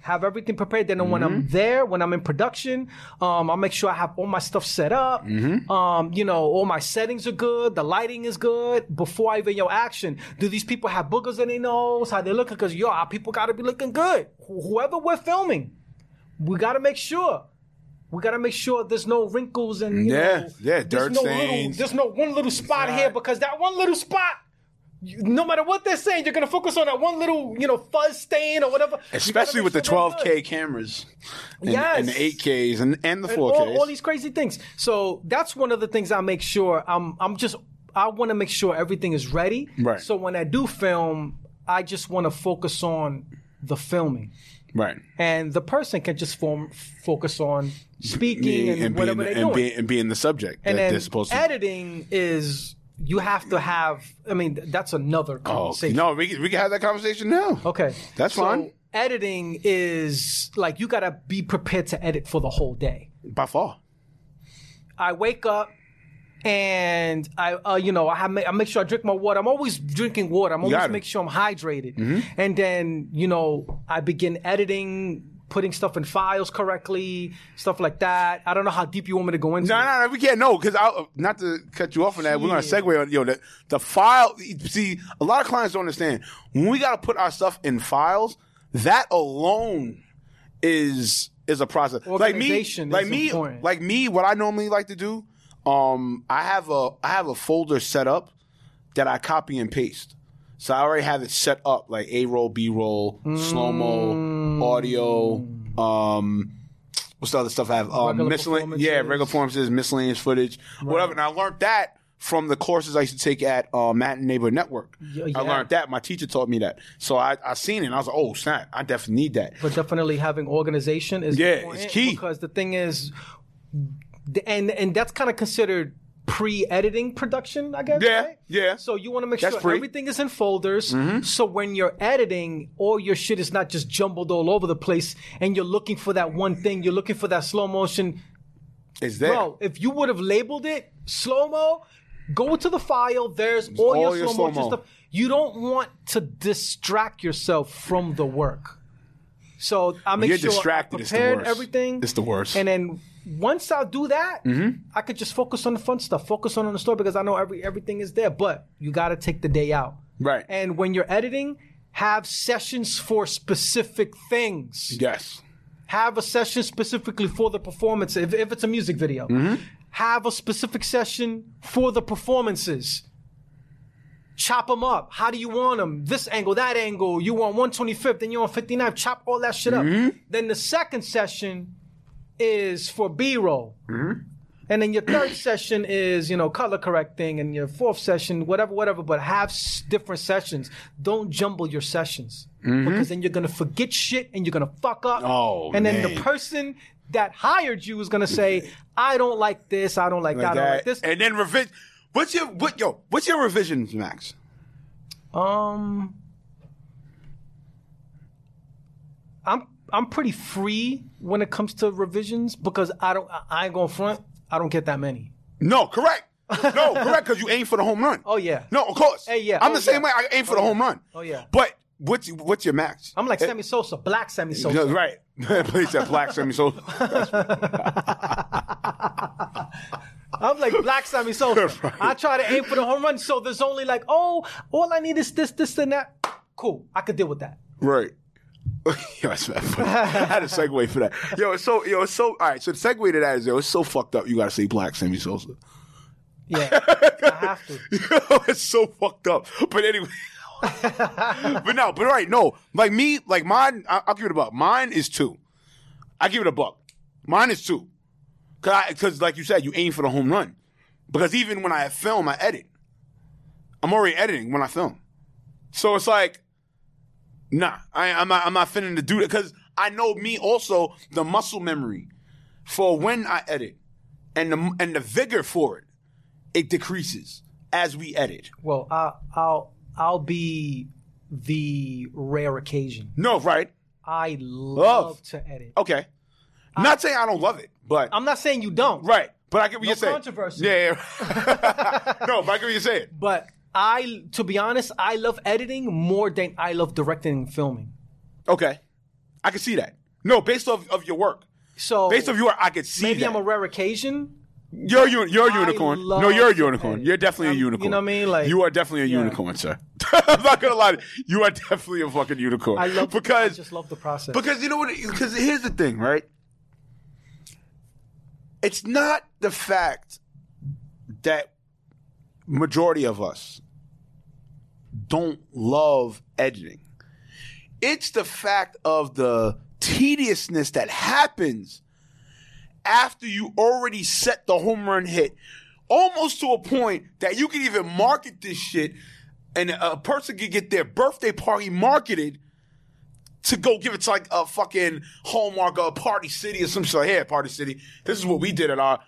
Have everything prepared. Then when I'm there, when I'm in production, um, I'll make sure I have all my stuff set up. Um, you know, all my settings are good. The lighting is good. Before I even yo action, do these people have boogers in their nose? How they looking? Because yo, our people got to be looking good. Wh- whoever we're filming, we got to make sure. We gotta make sure there's no wrinkles and you Yeah, know, yeah, there's dirt no stains. Little, there's no one little spot here because that one little spot, you- no matter what they're saying, you're gonna focus on that one little you know fuzz stain or whatever. Especially with the sure they're 12K cameras and, Yes. and the 8Ks and, and the 4Ks. all, all these crazy things. So that's one of the things I make sure. I'm I'm just I want to make sure everything is ready. Right. So when I do film, I just want to focus on the filming. Right. And the person can just form, focus on speaking and, and, whatever being, they're and, doing. being, and being the subject and that then they're supposed to. editing is you have to have. I mean, that's another oh, conversation. no, we can, we can have that conversation now. Okay, That's so fine. Editing is like you gotta be prepared to edit for the whole day. By far. I wake up and I, uh, you know, I, have, I make sure I drink my water. I'm always drinking water. I'm always make sure I'm hydrated. Mm-hmm. And then, you know, I begin editing, putting stuff in files correctly, stuff like that. I don't know how deep you want me to go into. No, it. no, no, we can't. No, because I not to cut you off on that. We're gonna segue on. Yo, the the file. See, a lot of clients don't understand when we gotta put our stuff in files. That alone is is a process. Like me, like me, important. like me. What I normally like to do, um, I have a I have a folder set up that I copy and paste. So I already have it set up like A roll, B roll, slow Mm. mo, audio. Um, what's the other stuff I have? Um, Regular miscellane- yeah, regular performances, miscellaneous footage, whatever. And I learned that from the courses I used to take at uh, Manhattan Neighborhood Network. Yeah, I learned that. My teacher taught me that. So I, I seen it and I was like, oh, snap, I definitely need that. but definitely having organization is Yeah, it's key. because the thing is, and and that's kind of considered pre-editing production, I guess. Yeah, right? yeah. So you want to make That's sure pre- everything is in folders. Mm-hmm. So when you're editing, all your shit is not just jumbled all over the place, and you're looking for that one thing. You're looking for that slow motion. Is there. Bro, if you would have labeled it slow mo, go to the file. There's all, all your your slow motion stuff. You don't want to distract yourself from the work. So I make you're sure distracted, I it's the prepared worst. everything. It's the worst. And then once I do that, Mm-hmm. I could just focus on the fun stuff, focus on the story because I know every everything is there. But you got to take the day out. Right. And when you're editing, have sessions for specific things yes. have a session specifically for the performance if, if it's a music video Mm-hmm. have a specific session for the performances. Chop them up. How do you want them? This angle, that angle. You want 125th, then you want 59th. Chop all that shit up. Then the second session is for B-roll. And then your third session is, you know, color correcting, and your fourth session, whatever, whatever. But have s- different sessions. Don't jumble your sessions because then you're gonna forget shit and you're gonna fuck up. Oh, and then the person that hired you is gonna say, "I don't like this. I don't like, that. I don't like this." And then revision. What's your what yo? What's your revisions, Max? Um, I'm I'm pretty free when it comes to revisions because I don't I- ain't going front. I don't get that many. No, correct. No, correct. Because you aim for the home run. Oh yeah. No, of course. Hey, yeah. I'm Oh, the same yeah. way. I aim for Oh, the yeah. home run. Oh, yeah. But what's what's your max? I'm like eh, Sammy Sosa, black Sammy Sosa. Right. [laughs] Please that black Sammy Sosa. [laughs] I'm like black Sammy Sosa. [laughs] Right. I try to aim for the home run, so there's only like, oh, all I need is this, this, and that. Cool, I could deal with that. Right. [laughs] yo, that's. I had a segue for that. Yo, it's so yo, it's so all right. So the segue to that is yo, it's so fucked up. You gotta say black Sammy Sosa. Yeah, [laughs] I have to. Yo, it's so fucked up. But anyway. [laughs] but no, but right, no. Like me, like mine, I, I'll give it a buck. Mine is two. I give it a buck. Mine is two. Cause, I, cause like you said, you aim for the home run. Because even when I film, I edit. I'm already editing when I film. So it's like, nah, I, I'm not, I'm not finna to do that. Cause I know me also the muscle memory for when I edit and the and the vigor for it, it decreases as we edit. Well, I, I'll I'll be the rare occasion. No, right? I love, Love. to edit. Okay. not saying I don't love it, but I'm not saying you don't, right. But I get what No you're saying. controversy. Yeah. yeah. [laughs] [laughs] no, but I get what you're saying. but I, to be honest, I love editing more than I love directing and filming. Okay. I can see that. No, based off of your work. So Based off your work, I could see maybe that. I'm a rare occasion. You're a, uni- you're a unicorn. No, you're a unicorn. edit. You're definitely I'm- a unicorn. you know what I mean? Like- you are definitely a Yeah. unicorn, sir. [laughs] I'm not gonna lie. to you. You are definitely a fucking unicorn. I love because I just love the process. Because you know what? Because here's the thing, right? It's not the fact that majority of us don't love editing. It's the fact of the tediousness that happens after you already set the home run hit, almost to a point that you can even market this shit, and a person could get their birthday party marketed to go give it to like a fucking hallmark of Party City or some shit. Like, Here, Party City, this is what we did at our.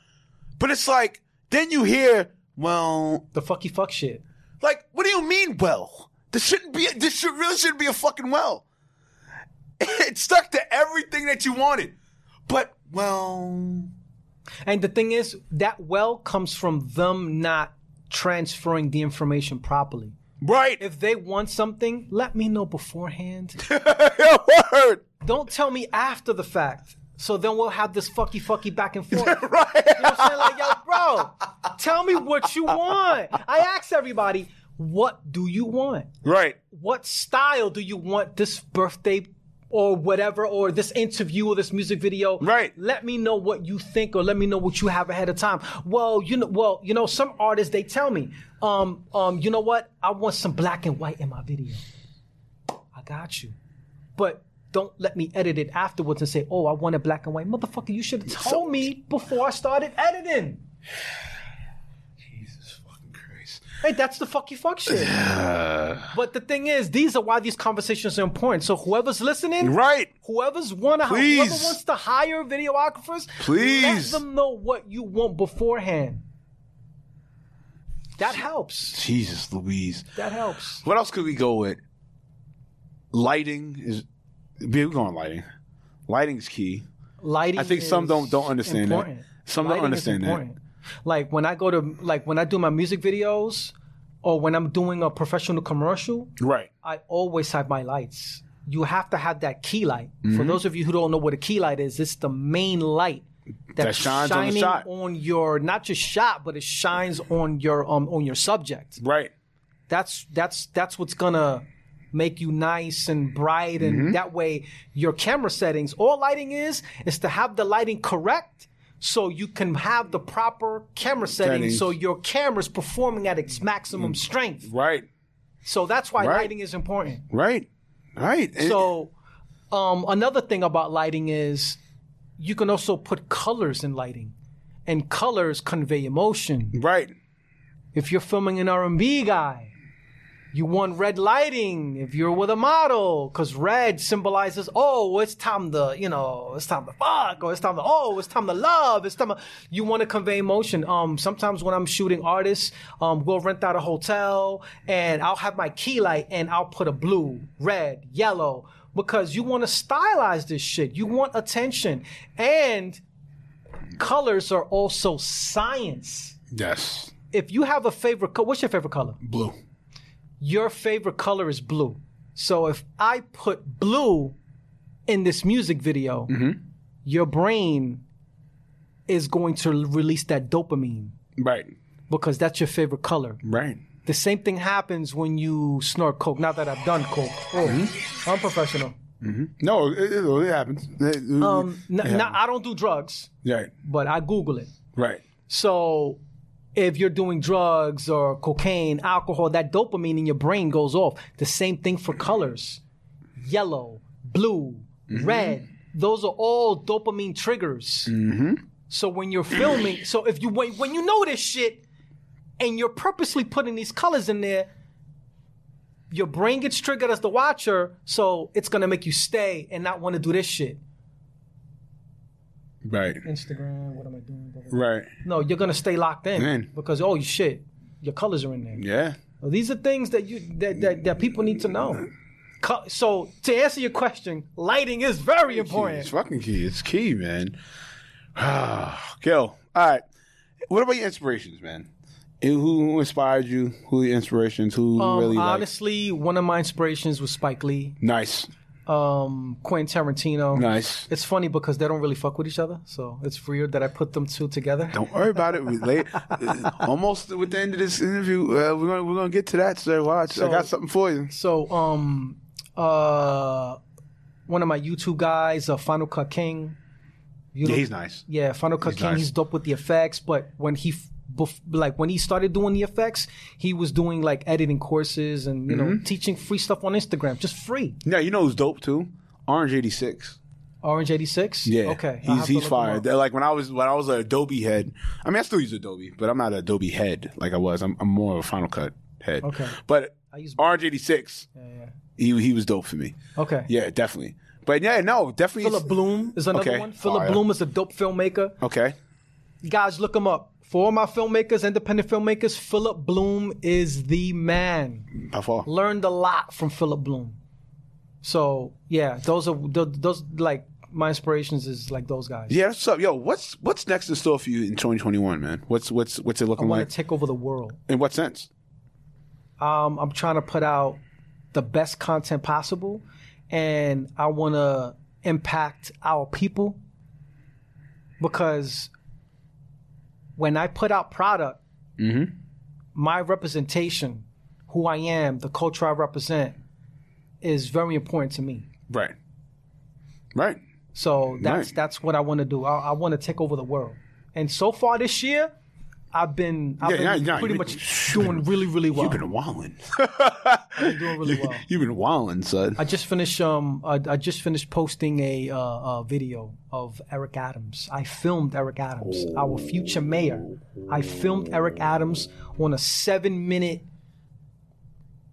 But it's like then you hear, well, the fucky fuck shit. Like, what do you mean, well? This shouldn't be. This should really shouldn't be a fucking well. [laughs] It stuck to everything that you wanted, but well, And the thing is, that well comes from them not transferring the information properly. right? If they want something, let me know beforehand. [laughs] Word. Don't tell me after the fact. So then we'll have this fucky fucky back and forth. Right. [laughs] You know what I'm saying? Like, yo, bro, tell me what you want. I ask everybody, what do you want? Right. What style do you want this birthday or whatever, or this interview or this music video? Right. Let me know what you think, or let me know what you have ahead of time. Well, you know, well, you know, some artists they tell me, um, um, you know what? I want some black and white in my video. I got you, but. Don't let me edit it afterwards and say, "Oh, I want it black and white." Motherfucker, you should have told me before I started editing. Jesus fucking Christ. Hey, that's the fucky fuck shit. but the thing is, these are why these conversations are important. So whoever's listening, Right. whoever's wanna, Please. whoever wants to hire videographers, Please. let them know what you want beforehand. That helps. Jesus Louise. That helps. What else could we go with? Lighting is. We're going lighting. Lighting's key. Lighting. I think some don't- don't understand that. important. Some don't Lighting is understand that. important. Like when I go to like when I do my music videos, or when I'm doing a professional commercial, Right. I always have my lights. You have to have that key light. For Mm-hmm. those of you who don't know what a key light is, it's the main light That shines on the shining shot. on your not just shot, but it shines on your um on your subject. Right. That's that's that's what's gonna make you nice and bright, and Mm-hmm. that way your camera settings. All lighting is is to have the lighting correct so you can have the proper camera settings Settings. so your camera's performing at its maximum strength. Right. So that's why Right. lighting is important. Right. Right. So, um, another thing about lighting is you can also put colors in lighting, and colors convey emotion. right. If you're filming an R&B guy, you want red lighting. If you're with a model, because red symbolizes, oh, it's time to, you know, it's time to fuck, or it's time to, oh, it's time to love. It's time to, you want to convey emotion. Um, sometimes when I'm shooting artists, um, we'll rent out a hotel, and I'll have my key light, and I'll put a blue, red, yellow, because you want to stylize this shit. You want attention, and colors are also science Yes. if you have a favorite color, what's your favorite color? Blue. Your favorite color is blue. So if I put blue in this music video, mm-hmm. your brain is going to release that dopamine Right. because that's your favorite color. Right. The same thing happens when you snort coke. Not that I've done coke. Oh, mm-hmm. I'm professional. Mm-hmm. No, it, it, happens. It- it- Um, n- it n- happens. I don't do drugs, right. but I Google it. Right. So if you're doing drugs or cocaine, alcohol, that dopamine in your brain goes off. The same thing for colors. Yellow, blue, mm-hmm. red. Those are all dopamine triggers. Mm-hmm. So when you're filming, so if you when, when you know this shit and you're purposely putting these colors in there, your brain gets triggered as the watcher, so it's gonna make you stay and not want to do this shit. Right. Instagram, what am I doing? Blah, blah, blah. Right. No, you're gonna stay locked in Man. because oh shit, your colors are in there. Yeah. These are things that you that, that, that people need to know. So to answer your question, lighting is very important. It's fucking key. It's key, man. [sighs] Gil. All right. What about your inspirations, man? Who, who inspired you? Who are your inspirations? Who Um, really honestly, one of my inspirations was Spike Lee, Nice. Um, Quentin Tarantino. Nice. It's funny because they don't really fuck with each other, so it's weird that I put them two together. Don't worry about it. We late, [laughs] almost with the end of this interview, uh, we're gonna we're gonna get to that. So watch. I got something for you. So, um, uh, one of my YouTube guys, uh, Final Cut King. You Yeah, know- he's nice. Yeah, Final Cut He's King. nice. He's dope with the effects, but when he f- bef- like when he started doing the effects, he was doing like editing courses and you Mm-hmm. know teaching free stuff on Instagram, just free. Yeah, you know who's dope too? Orange eighty six. Orange eighty six. Yeah, Okay. I'll he's have to he's look him fired. up. Like when I was when I was an Adobe head. I mean, I still use Adobe, but I'm not an Adobe head like I was. I'm, I'm more of a Final Cut head. Okay. But I use. Orange eighty six, Yeah, yeah. he he was dope for me. Okay. Yeah, definitely. But yeah, no, definitely. Philip Bloom is another Okay. one. Philip Fire. Bloom is a dope filmmaker. Okay. Guys, look him up. For my filmmakers, independent filmmakers, Philip Bloom is the man. How far? learned a lot from Philip Bloom. So yeah, those are those like my inspirations is like those guys. Yeah, what's up, yo? What's what's next in store for you in 2021, man? What's what's what's it I looking want like? to take over the world. in what sense? Um, I'm trying to put out the best content possible, and I want to impact our people because when I put out product, mm-hmm. my representation, who I am, the culture I represent, is very important to me. Right. Right. So that's Right. that's what I want to do. I, I want to take over the world. And so far this year, I've been I've Yeah, been yeah, pretty much doing really really well. You've been wilding. [laughs] been doing really well. [laughs] You've been wilding, son. I just finished um I, I just finished posting a uh, a video of Eric Adams. I filmed Eric Adams, our future mayor. I filmed Eric Adams on a seven minute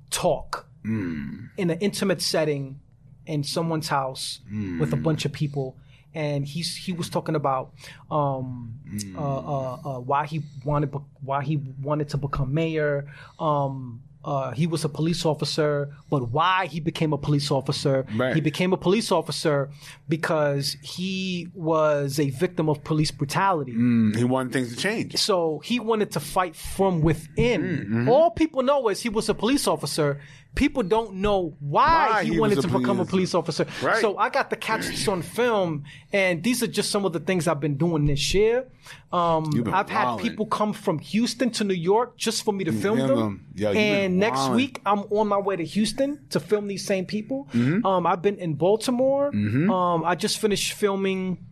talk in an intimate setting in someone's house with a bunch of people. And he's he was talking about um, uh, uh, uh, why he wanted why he wanted to become mayor. Um, uh, he was a police officer, but why he became a police officer? Right. He became a police officer because he was a victim of police brutality. Mm, he wanted things to change. So he wanted to fight from within. Mm-hmm. All people know is he was a police officer. People don't know why, Why he, he wanted to become a police- officer. Right. So I got to catch this on film, and these are just some of the things I've been doing this year. Um, I've had people come from Houston to New York just for me to film film them. them. Yo, and next week I'm on my way to Houston to film these same people. Mm-hmm. Um, I've been in Baltimore. Um, I just finished filming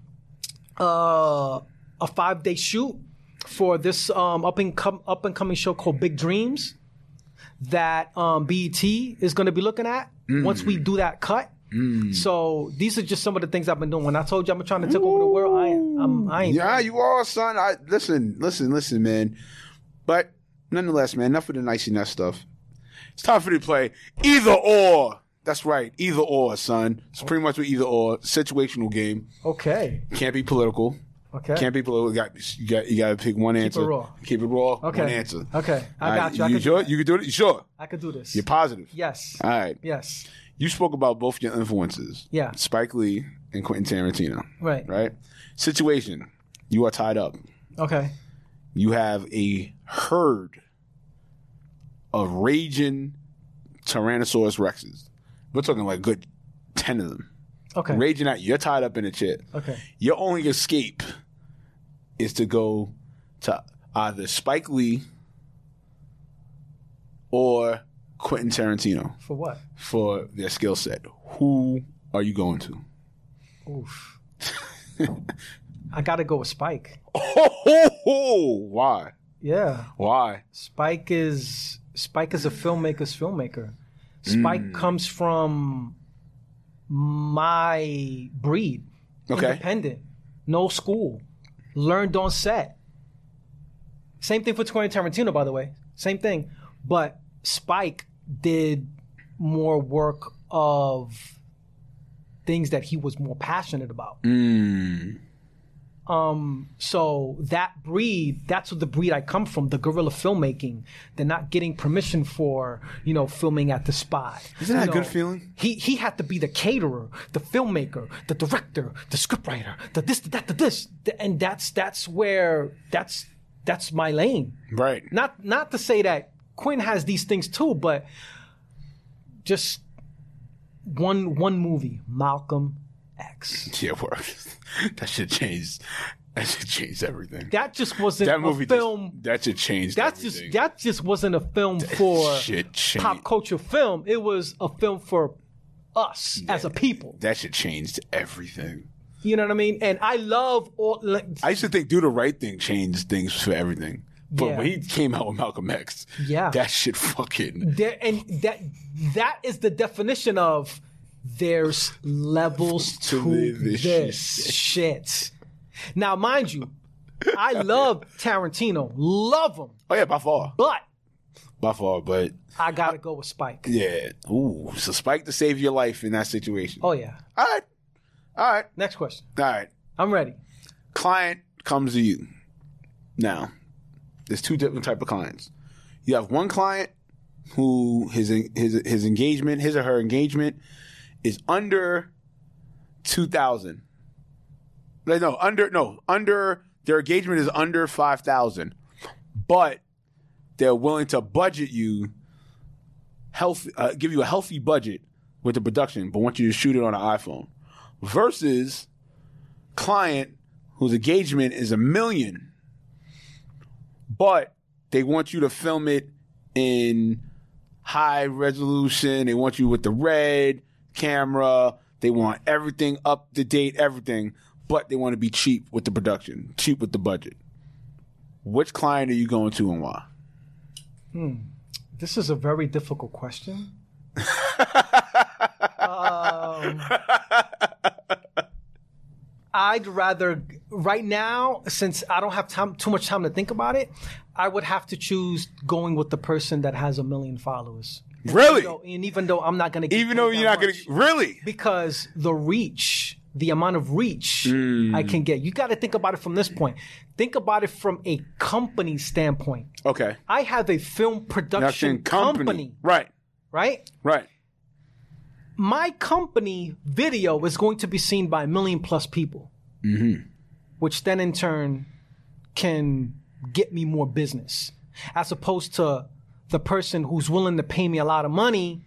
uh, a five day shoot for this um, up and com- up and coming show called Big Dreams that um, BET is going to be looking at once we do that cut. So these are just some of the things I've been doing. When I told you I'm trying to take over the world, I ain't. I'm, I ain't. Yeah, you are, son. I listen, listen, listen, man. But nonetheless, man, enough of the nicey nest stuff. It's time for you to play either or. That's right, either or, son. It's pretty much what either or situational game. Okay. Can't be political. Okay. Can't be political. You got you got you got to pick one answer. raw. Keep it raw. Okay. One answer. Okay. I got you. I you could do sure? that. You can do it. You sure? I could do this. You're positive. Yes. All right. Yes. You spoke about both your influences. Yeah. Spike Lee and Quentin Tarantino. Right. Right. Situation. You are tied up. Okay. you have a herd of raging Tyrannosaurus Rexes. We're talking like a good 10 of them. Okay. Raging out. You're tied up in a chair. Okay. Your only escape is to go to either Spike Lee or Quentin Tarantino For what? for their skill set. Who are you going to? Oof. [laughs] I got to go with Spike. Oh, ho, ho. why? Yeah. Why? Spike is Spike is a filmmaker's filmmaker. Spike Mm. comes from my breed. Okay. Independent. No school. Learned on set. Same thing for Quentin Tarantino, by the way. Same thing. But Spike did more work of things that he was more passionate about. Mm. Um, so that breed, that's what the breed I come from, the guerrilla filmmaking. They're not getting permission for, you know, filming at the spot. Isn't that You a good feeling? He he had to be the caterer, the filmmaker, the director, the scriptwriter, the this, the that, the this. And that's that's where that's that's my lane. Right. Not not to say that Quinn has these things too, but just one one movie, Malcolm X. [laughs] Yeah, work. [laughs] that should change. That should change everything. That just wasn't That movie a film. Just, that should change. That's everything. just that just wasn't a film for pop culture film. It was a film for us as a people. That should change everything. You know what I mean? And I love all. Like, I used to think "Do the Right Thing" changed things for everything, but Yeah. when he came out with Malcolm X, Yeah. that shit fucking. there, and that that is the definition of there's levels [laughs] to, the- the this shit. shit. Now, mind you, I [laughs] love Tarantino, love him, Oh yeah, by far, but by far. But I gotta go with Spike. yeah, ooh, so Spike to save your life in that situation. Oh yeah. All right, all right, Next question. all right. I'm ready. client comes to you. Now, there's two different type of clients. You have one client who his his his engagement, his or her engagement, is under two thousand. Like, No, under no under their engagement is under five thousand, but they're willing to budget you health uh, give you a healthy budget with the production, but want you to shoot it on an iPhone. Versus client whose engagement is a million, but they want you to film it in high resolution. They want you with the red camera. They want everything up to date, everything, but they want to be cheap with the production, cheap with the budget. Which client are you going to and why? This is a very difficult question. [laughs] um, I'd rather right now, since I don't have time too much time to think about it, I would have to choose going with the person that has a million followers. Really? So, and even though I'm not going to, Even though you're not going to, really? because the reach, the amount of reach Hmm. I can get. You got to think about it from this point. Think about it from a company standpoint. Okay. I have a film production Production company, Right. right? Right. My company video is going to be seen by a million plus people, Mm-hmm. which then in turn can get me more business, as opposed to the person who's willing to pay me a lot of money.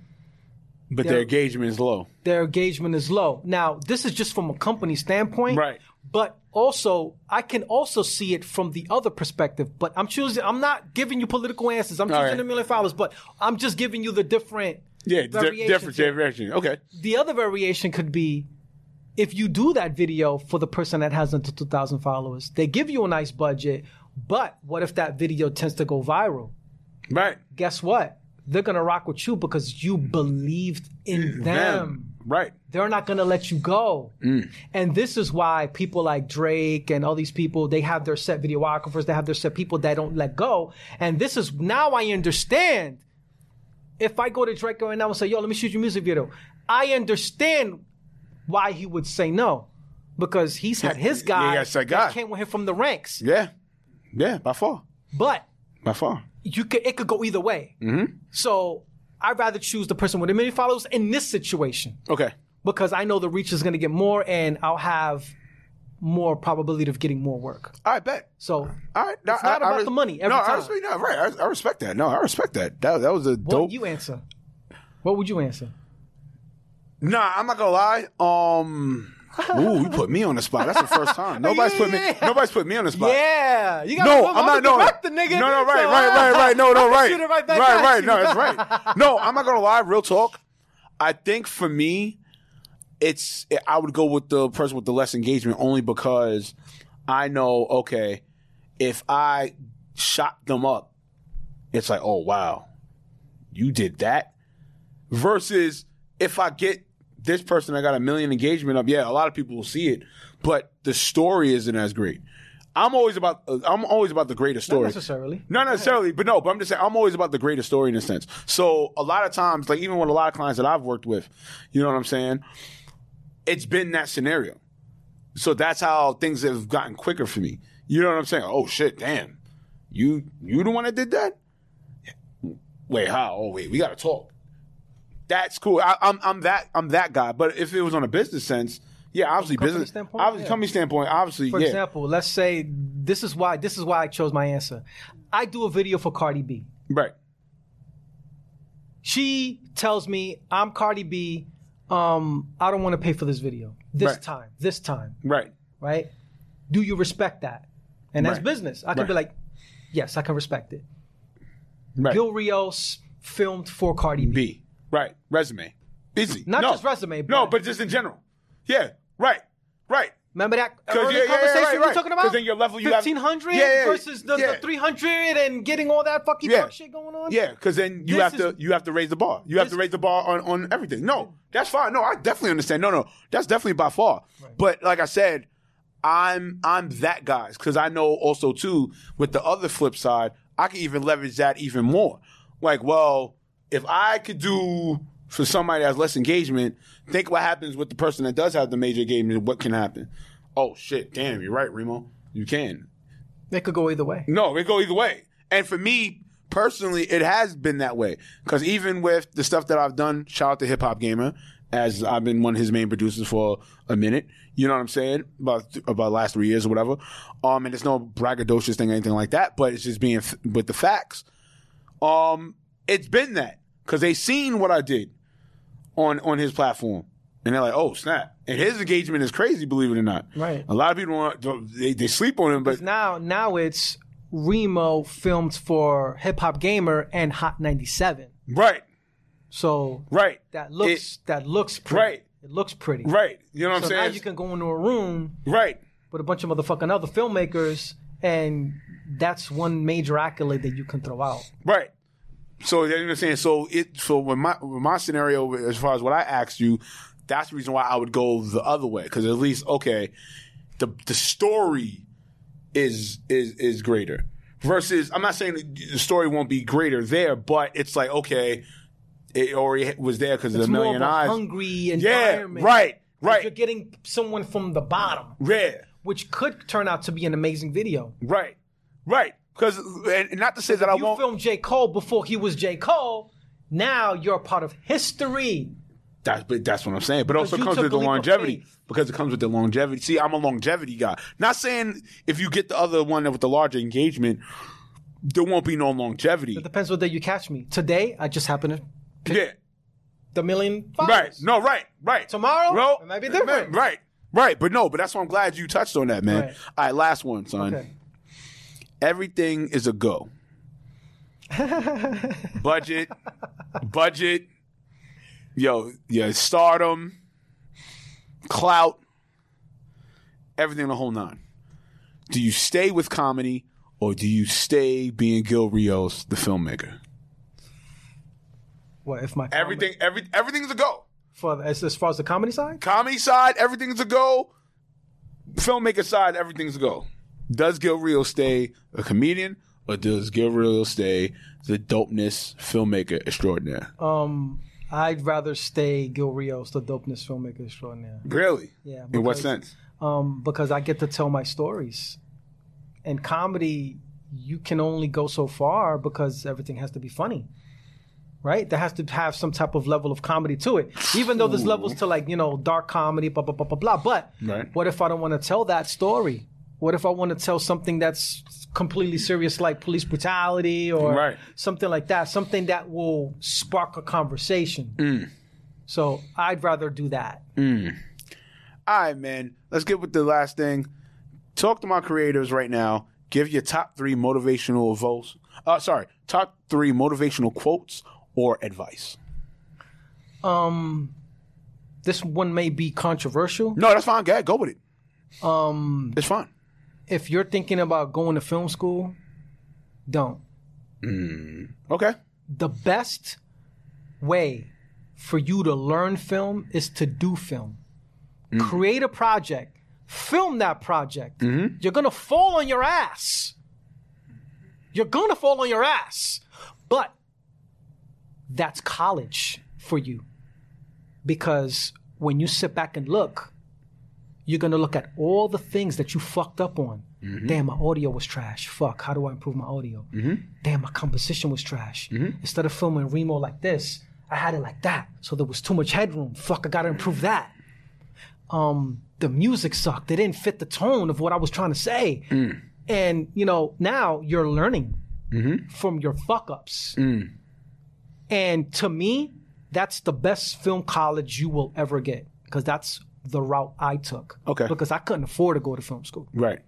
But their engagement is low. Their engagement is low. Now, this is just from a company standpoint, Right. But also, I can also see it from the other perspective. But I'm choosing. I'm not giving you political answers. I'm All choosing right. a million followers, but I'm just giving you the different. Yeah, di- different variation. Okay. The other variation could be if you do that video for the person that has under 2,000 followers, they give you a nice budget, but what if that video tends to go viral? Right. Guess what? They're gonna rock with you because you believed in them. Right. They're not gonna let you go. Mm. And this is why people like Drake and all these people, they have their set videographers, they have their set people that don't let go. And this is now I understand. If I go to Drake right now and say, yo, let me shoot your music video, I understand why he would say no. Because he's had his Yeah, guy that that guy. came with him from the ranks. Yeah. Yeah. By far. But By far. You could it could go either way. Mm-hmm. So I'd rather choose the person with the many followers in this situation Okay. because I know the reach is going to get more and I'll have more probability of getting more work. I bet. So All right. It's not about the money no, I respect, no, right. I, I respect that. No, I respect that. That, that was a what dope. would you answer? What would you answer? Nah, I'm not gonna lie. Um, [laughs] ooh, you put me on the spot. That's the first time. [laughs] Nobody's put me. Nobody's put me on the spot. Yeah, you got No, I'm not. No, director, nigga. no, no, right, So, right, right, right. No, no, [laughs] right, right right, right. No, that's right. No, I'm not gonna lie. Real talk. I think for me, it's I would go with the person with the less engagement only because I know okay, if I shot them up, it's like oh wow, you did that. Versus if I get this person I got a million engagement up, yeah, a lot of people will see it, but the story isn't as great. I'm always about I'm always about the greater story. Not necessarily. Not necessarily, but no, but I'm just saying I'm always about the greater story in a sense. So a lot of times, like even with a lot of clients that I've worked with, you know what I'm saying? It's been that scenario. So that's how things have gotten quicker for me. You know what I'm saying? Oh shit, damn. You you the one that did that? Wait, how? Oh wait, we gotta talk. That's cool. I, I'm I'm that I'm that guy. But if it was on a business sense, yeah, obviously company business standpoint, obviously yeah. company standpoint, obviously, For yeah. example, let's say this is why this is why I chose my answer. I do a video for Cardi B. Right. She tells me I'm Cardi B. Um, I don't want to pay for this video this Right. time. This time, Right. right? Do you respect that? And that's Right. business. I can be like, yes, I can respect it. Right. Gil Rios filmed for Cardi B. B. Right. Resume. Easy. Not No. just resume, no, but- but just in general. Yeah. Right. Right. Remember that early yeah, yeah, yeah, conversation right, we were right. talking about? 'Cause then your level, you have- fifteen hundred Yeah, yeah, versus the, yeah. the three hundred and getting all that fucking Yeah. shit going on. Yeah, because then you This have to you have to raise the bar. You have to raise the bar on, on everything. No, that's fine. No, I definitely understand. No, no, that's definitely by far. But like I said, I'm I'm that guy because I know also too with the other flip side, I can even leverage that even more. Like, well, if I could do for somebody that has less engagement, think what happens with the person that does have the major engagement. What can happen? Oh shit! Damn, you're right, Remo. You can. They could go either way. No, it go either way. And for me personally, it has been that way. Because even with the stuff that I've done, shout out to Hip Hop Gamer, as I've been one of his main producers for a minute. You know what I'm saying? About about last three years or whatever. Um, and it's no braggadocious thing or anything like that, but it's just being f- with the facts. Um, it's been that because they seen what I did on on his platform, and they're like, "Oh snap!" And his engagement is crazy, believe it or not. Right. A lot of people don't- they they sleep on him, but Now, now it's Remo filmed for Hip Hop Gamer and Hot 97. right, So right, that looks that looks pretty. Right. It looks pretty. right. You know what So I'm saying? now you can go into a room right, with a bunch of motherfucking other filmmakers, and that's one major accolade that you can throw out. right. So you know what I'm saying? So it so when my with my scenario as far as what I asked you, that's the reason why I would go the other way because at least okay, the the story is is is greater versus I'm not saying the story won't be greater there, but it's like okay, it already was there because of the million eyes. hungry Yeah, right, right. You're getting someone from the bottom, Yeah, which could turn out to be an amazing video. right, right. Because and not to say that I you won't. filmed J. Cole before he was J. Cole. Now you're a part of history. That's but that's what I'm saying. But also comes with the longevity because it comes with the longevity. See, I'm a longevity guy. Not saying if you get the other one with the larger engagement, there won't be no longevity. It depends what day you catch me. Today, I just happen to Yeah, the million right. No, right, right. Tomorrow, Bro, it might be different. Right, right. But no, but that's why I'm glad you touched on that, man. Right. All right, last one, son. Okay. Everything is a go. budget, budget. Yo, yeah, stardom, clout, everything the whole nine. Do you stay with comedy or do you stay being Gil Rios, the filmmaker? What if my Everything, every everything's a go. for as, as far as the comedy side? Comedy side, everything's a go. Filmmaker side, everything's a go. Does Gil Rios stay a comedian or does Gil Rios stay the dopeness filmmaker extraordinaire? Um, I'd rather stay Gil Rios, the dopeness filmmaker extraordinaire. really? Yeah, In what because- sense? um, because I get to tell my stories. And comedy, you can only go so far because everything has to be funny, right? There has to have some type of level of comedy to it, even though there's levels to like you know dark comedy, blah blah blah blah blah. But Right. what if I don't want to tell that story? What if I want to tell something that's completely serious, like police brutality or Right. something like that? Something that will spark a conversation. So I'd rather do that. All right, man. Let's get with the last thing. Talk to my creators right now. Give your top three motivational votes. Uh, sorry, top three motivational quotes or advice. Um, this one may be controversial. No, that's fine. Go ahead, go with it. Um, it's fine. If you're thinking about going to film school, don't. Mm, okay. The best way for you to learn film is to do film. Mm. Create a project, film that project. Mm-hmm. You're gonna fall on your ass. You're gonna fall on your ass. But that's college for you. Because when you sit back and look, you're gonna look at all the things that you fucked up on. Mm-hmm. Damn, my audio was trash. Fuck, how do I improve my audio? Mm-hmm. Damn, my composition was trash. Mm-hmm. Instead of filming Remo like this, I had it like that. So there was too much headroom. Fuck, I gotta improve that. Um, the music sucked. It didn't fit the tone of what I was trying to say. Mm. And you know, now you're learning from your fuck ups. Mm. And to me, that's the best film college you will ever get because that's the route I took. Okay. Because I couldn't afford to go to film school. Right.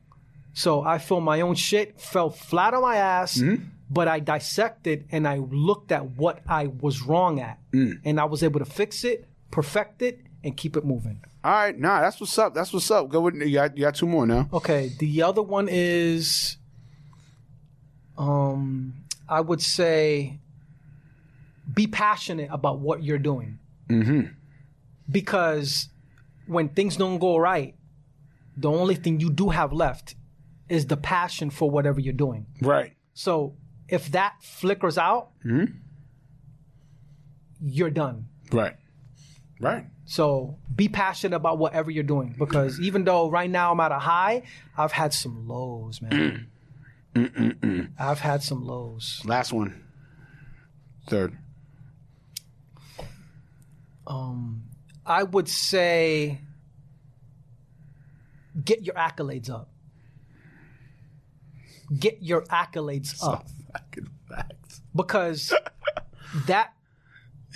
So I filmed my own shit, fell flat on my ass, but I dissected and I looked at what I was wrong at. And I was able to fix it, perfect it, and keep it moving. All right. Nah, that's what's up. That's what's up. Go with you got, you got two more now. Okay, the other one is um I would say be passionate about what you're doing. Mm-hmm. Because when things don't go right, the only thing you do have left is the passion for whatever you're doing. Right. So if that flickers out, hmm? you're done. Right. Right. So be passionate about whatever you're doing because even though right now I'm at a high, I've had some lows, man. Mm. Mm, mm, I've had some lows. Last one. Third. Um, I would say get your accolades up. Get your accolades up Fucking facts. because [laughs] that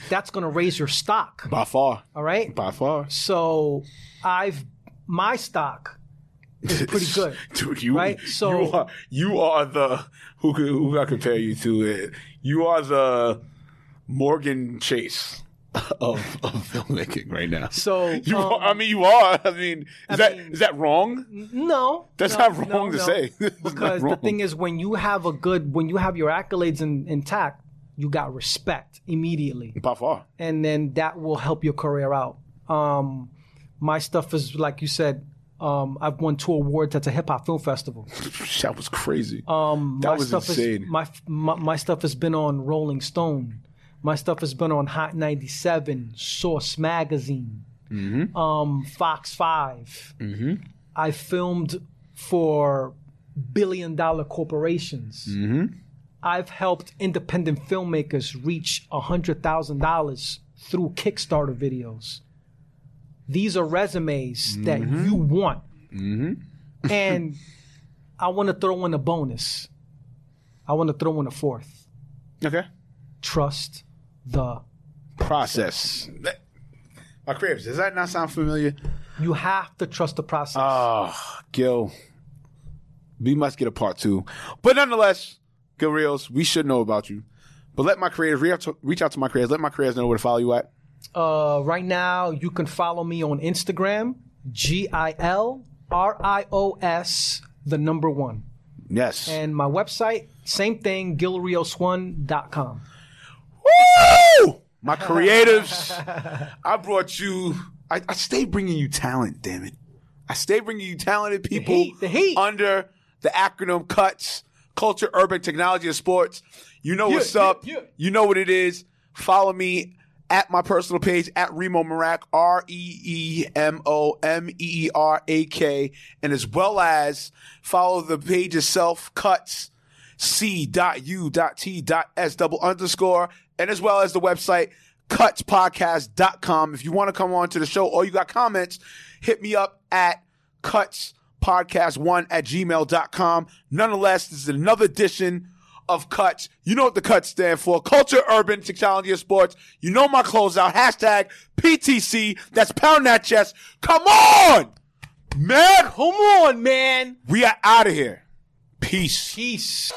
that's going to raise your stock, By far. all right? By far. So I've my stock is [laughs] pretty good. Dude, you, Right? So- you are you are the who could- who I compare you to it. You are the Morgan Chase of, of filmmaking right now. So You um, are, I mean you are. I mean is that is mean- that wrong? No, That's no, not wrong no, to no. say. [laughs] Because the thing is, when you have a good, when you have your accolades in, intact, you got respect immediately, By far. and then that will help your career out. Um, my stuff is like you said. Um, I've won two awards at the Hip Hop Film Festival. [laughs] That was crazy. Um, That my was stuff insane. Is, my, my my stuff has been on Rolling Stone. My stuff has been on Hot 97, Source Magazine, Mm-hmm. um, Fox 5. I filmed for billion dollar corporations. Mm-hmm. I've helped independent filmmakers reach $100,000 through Kickstarter videos. These are resumes that Mm-hmm. you want. [laughs] And I want to throw in a bonus. I want to throw in a fourth. okay. Trust the. Process. That- My cribs, does that not sound familiar? You have to trust the process. Oh, Gil. We must get a part two. But nonetheless, Gil Rios, we should know about you. But let my creators reach out to, reach out to my creators. Let my creators know where to follow you at. Uh, right now, you can follow me on Instagram, G I L R I O S, the number one. Yes. And my website, same thing, gilrios1.com. Woo! My creatives. I brought you. I, I stay bringing you talent. Damn it! I stay bringing you talented people heat, the heat. under the acronym CUTS: Culture, Urban Technology, and Sports. You know what's yeah, up. yeah. You know what it is. Follow me at my personal page at Remo Marak, R E E M O M E E R A K, and as well as follow the page itself, Cuts c.u.t.s double underscore, and as well as the website cutspodcast.com. If you want to come on to the show or you got comments, hit me up at cutspodcast1 at gmail.com. Nonetheless, this is another edition of Cuts. You know what the Cuts stand for. Culture, Urban, Technology, and Sports. You know my closeout. Hashtag PTC. That's Pound That Chest. Come on! Man, Come on, man. we are out of here. Peace. Peace.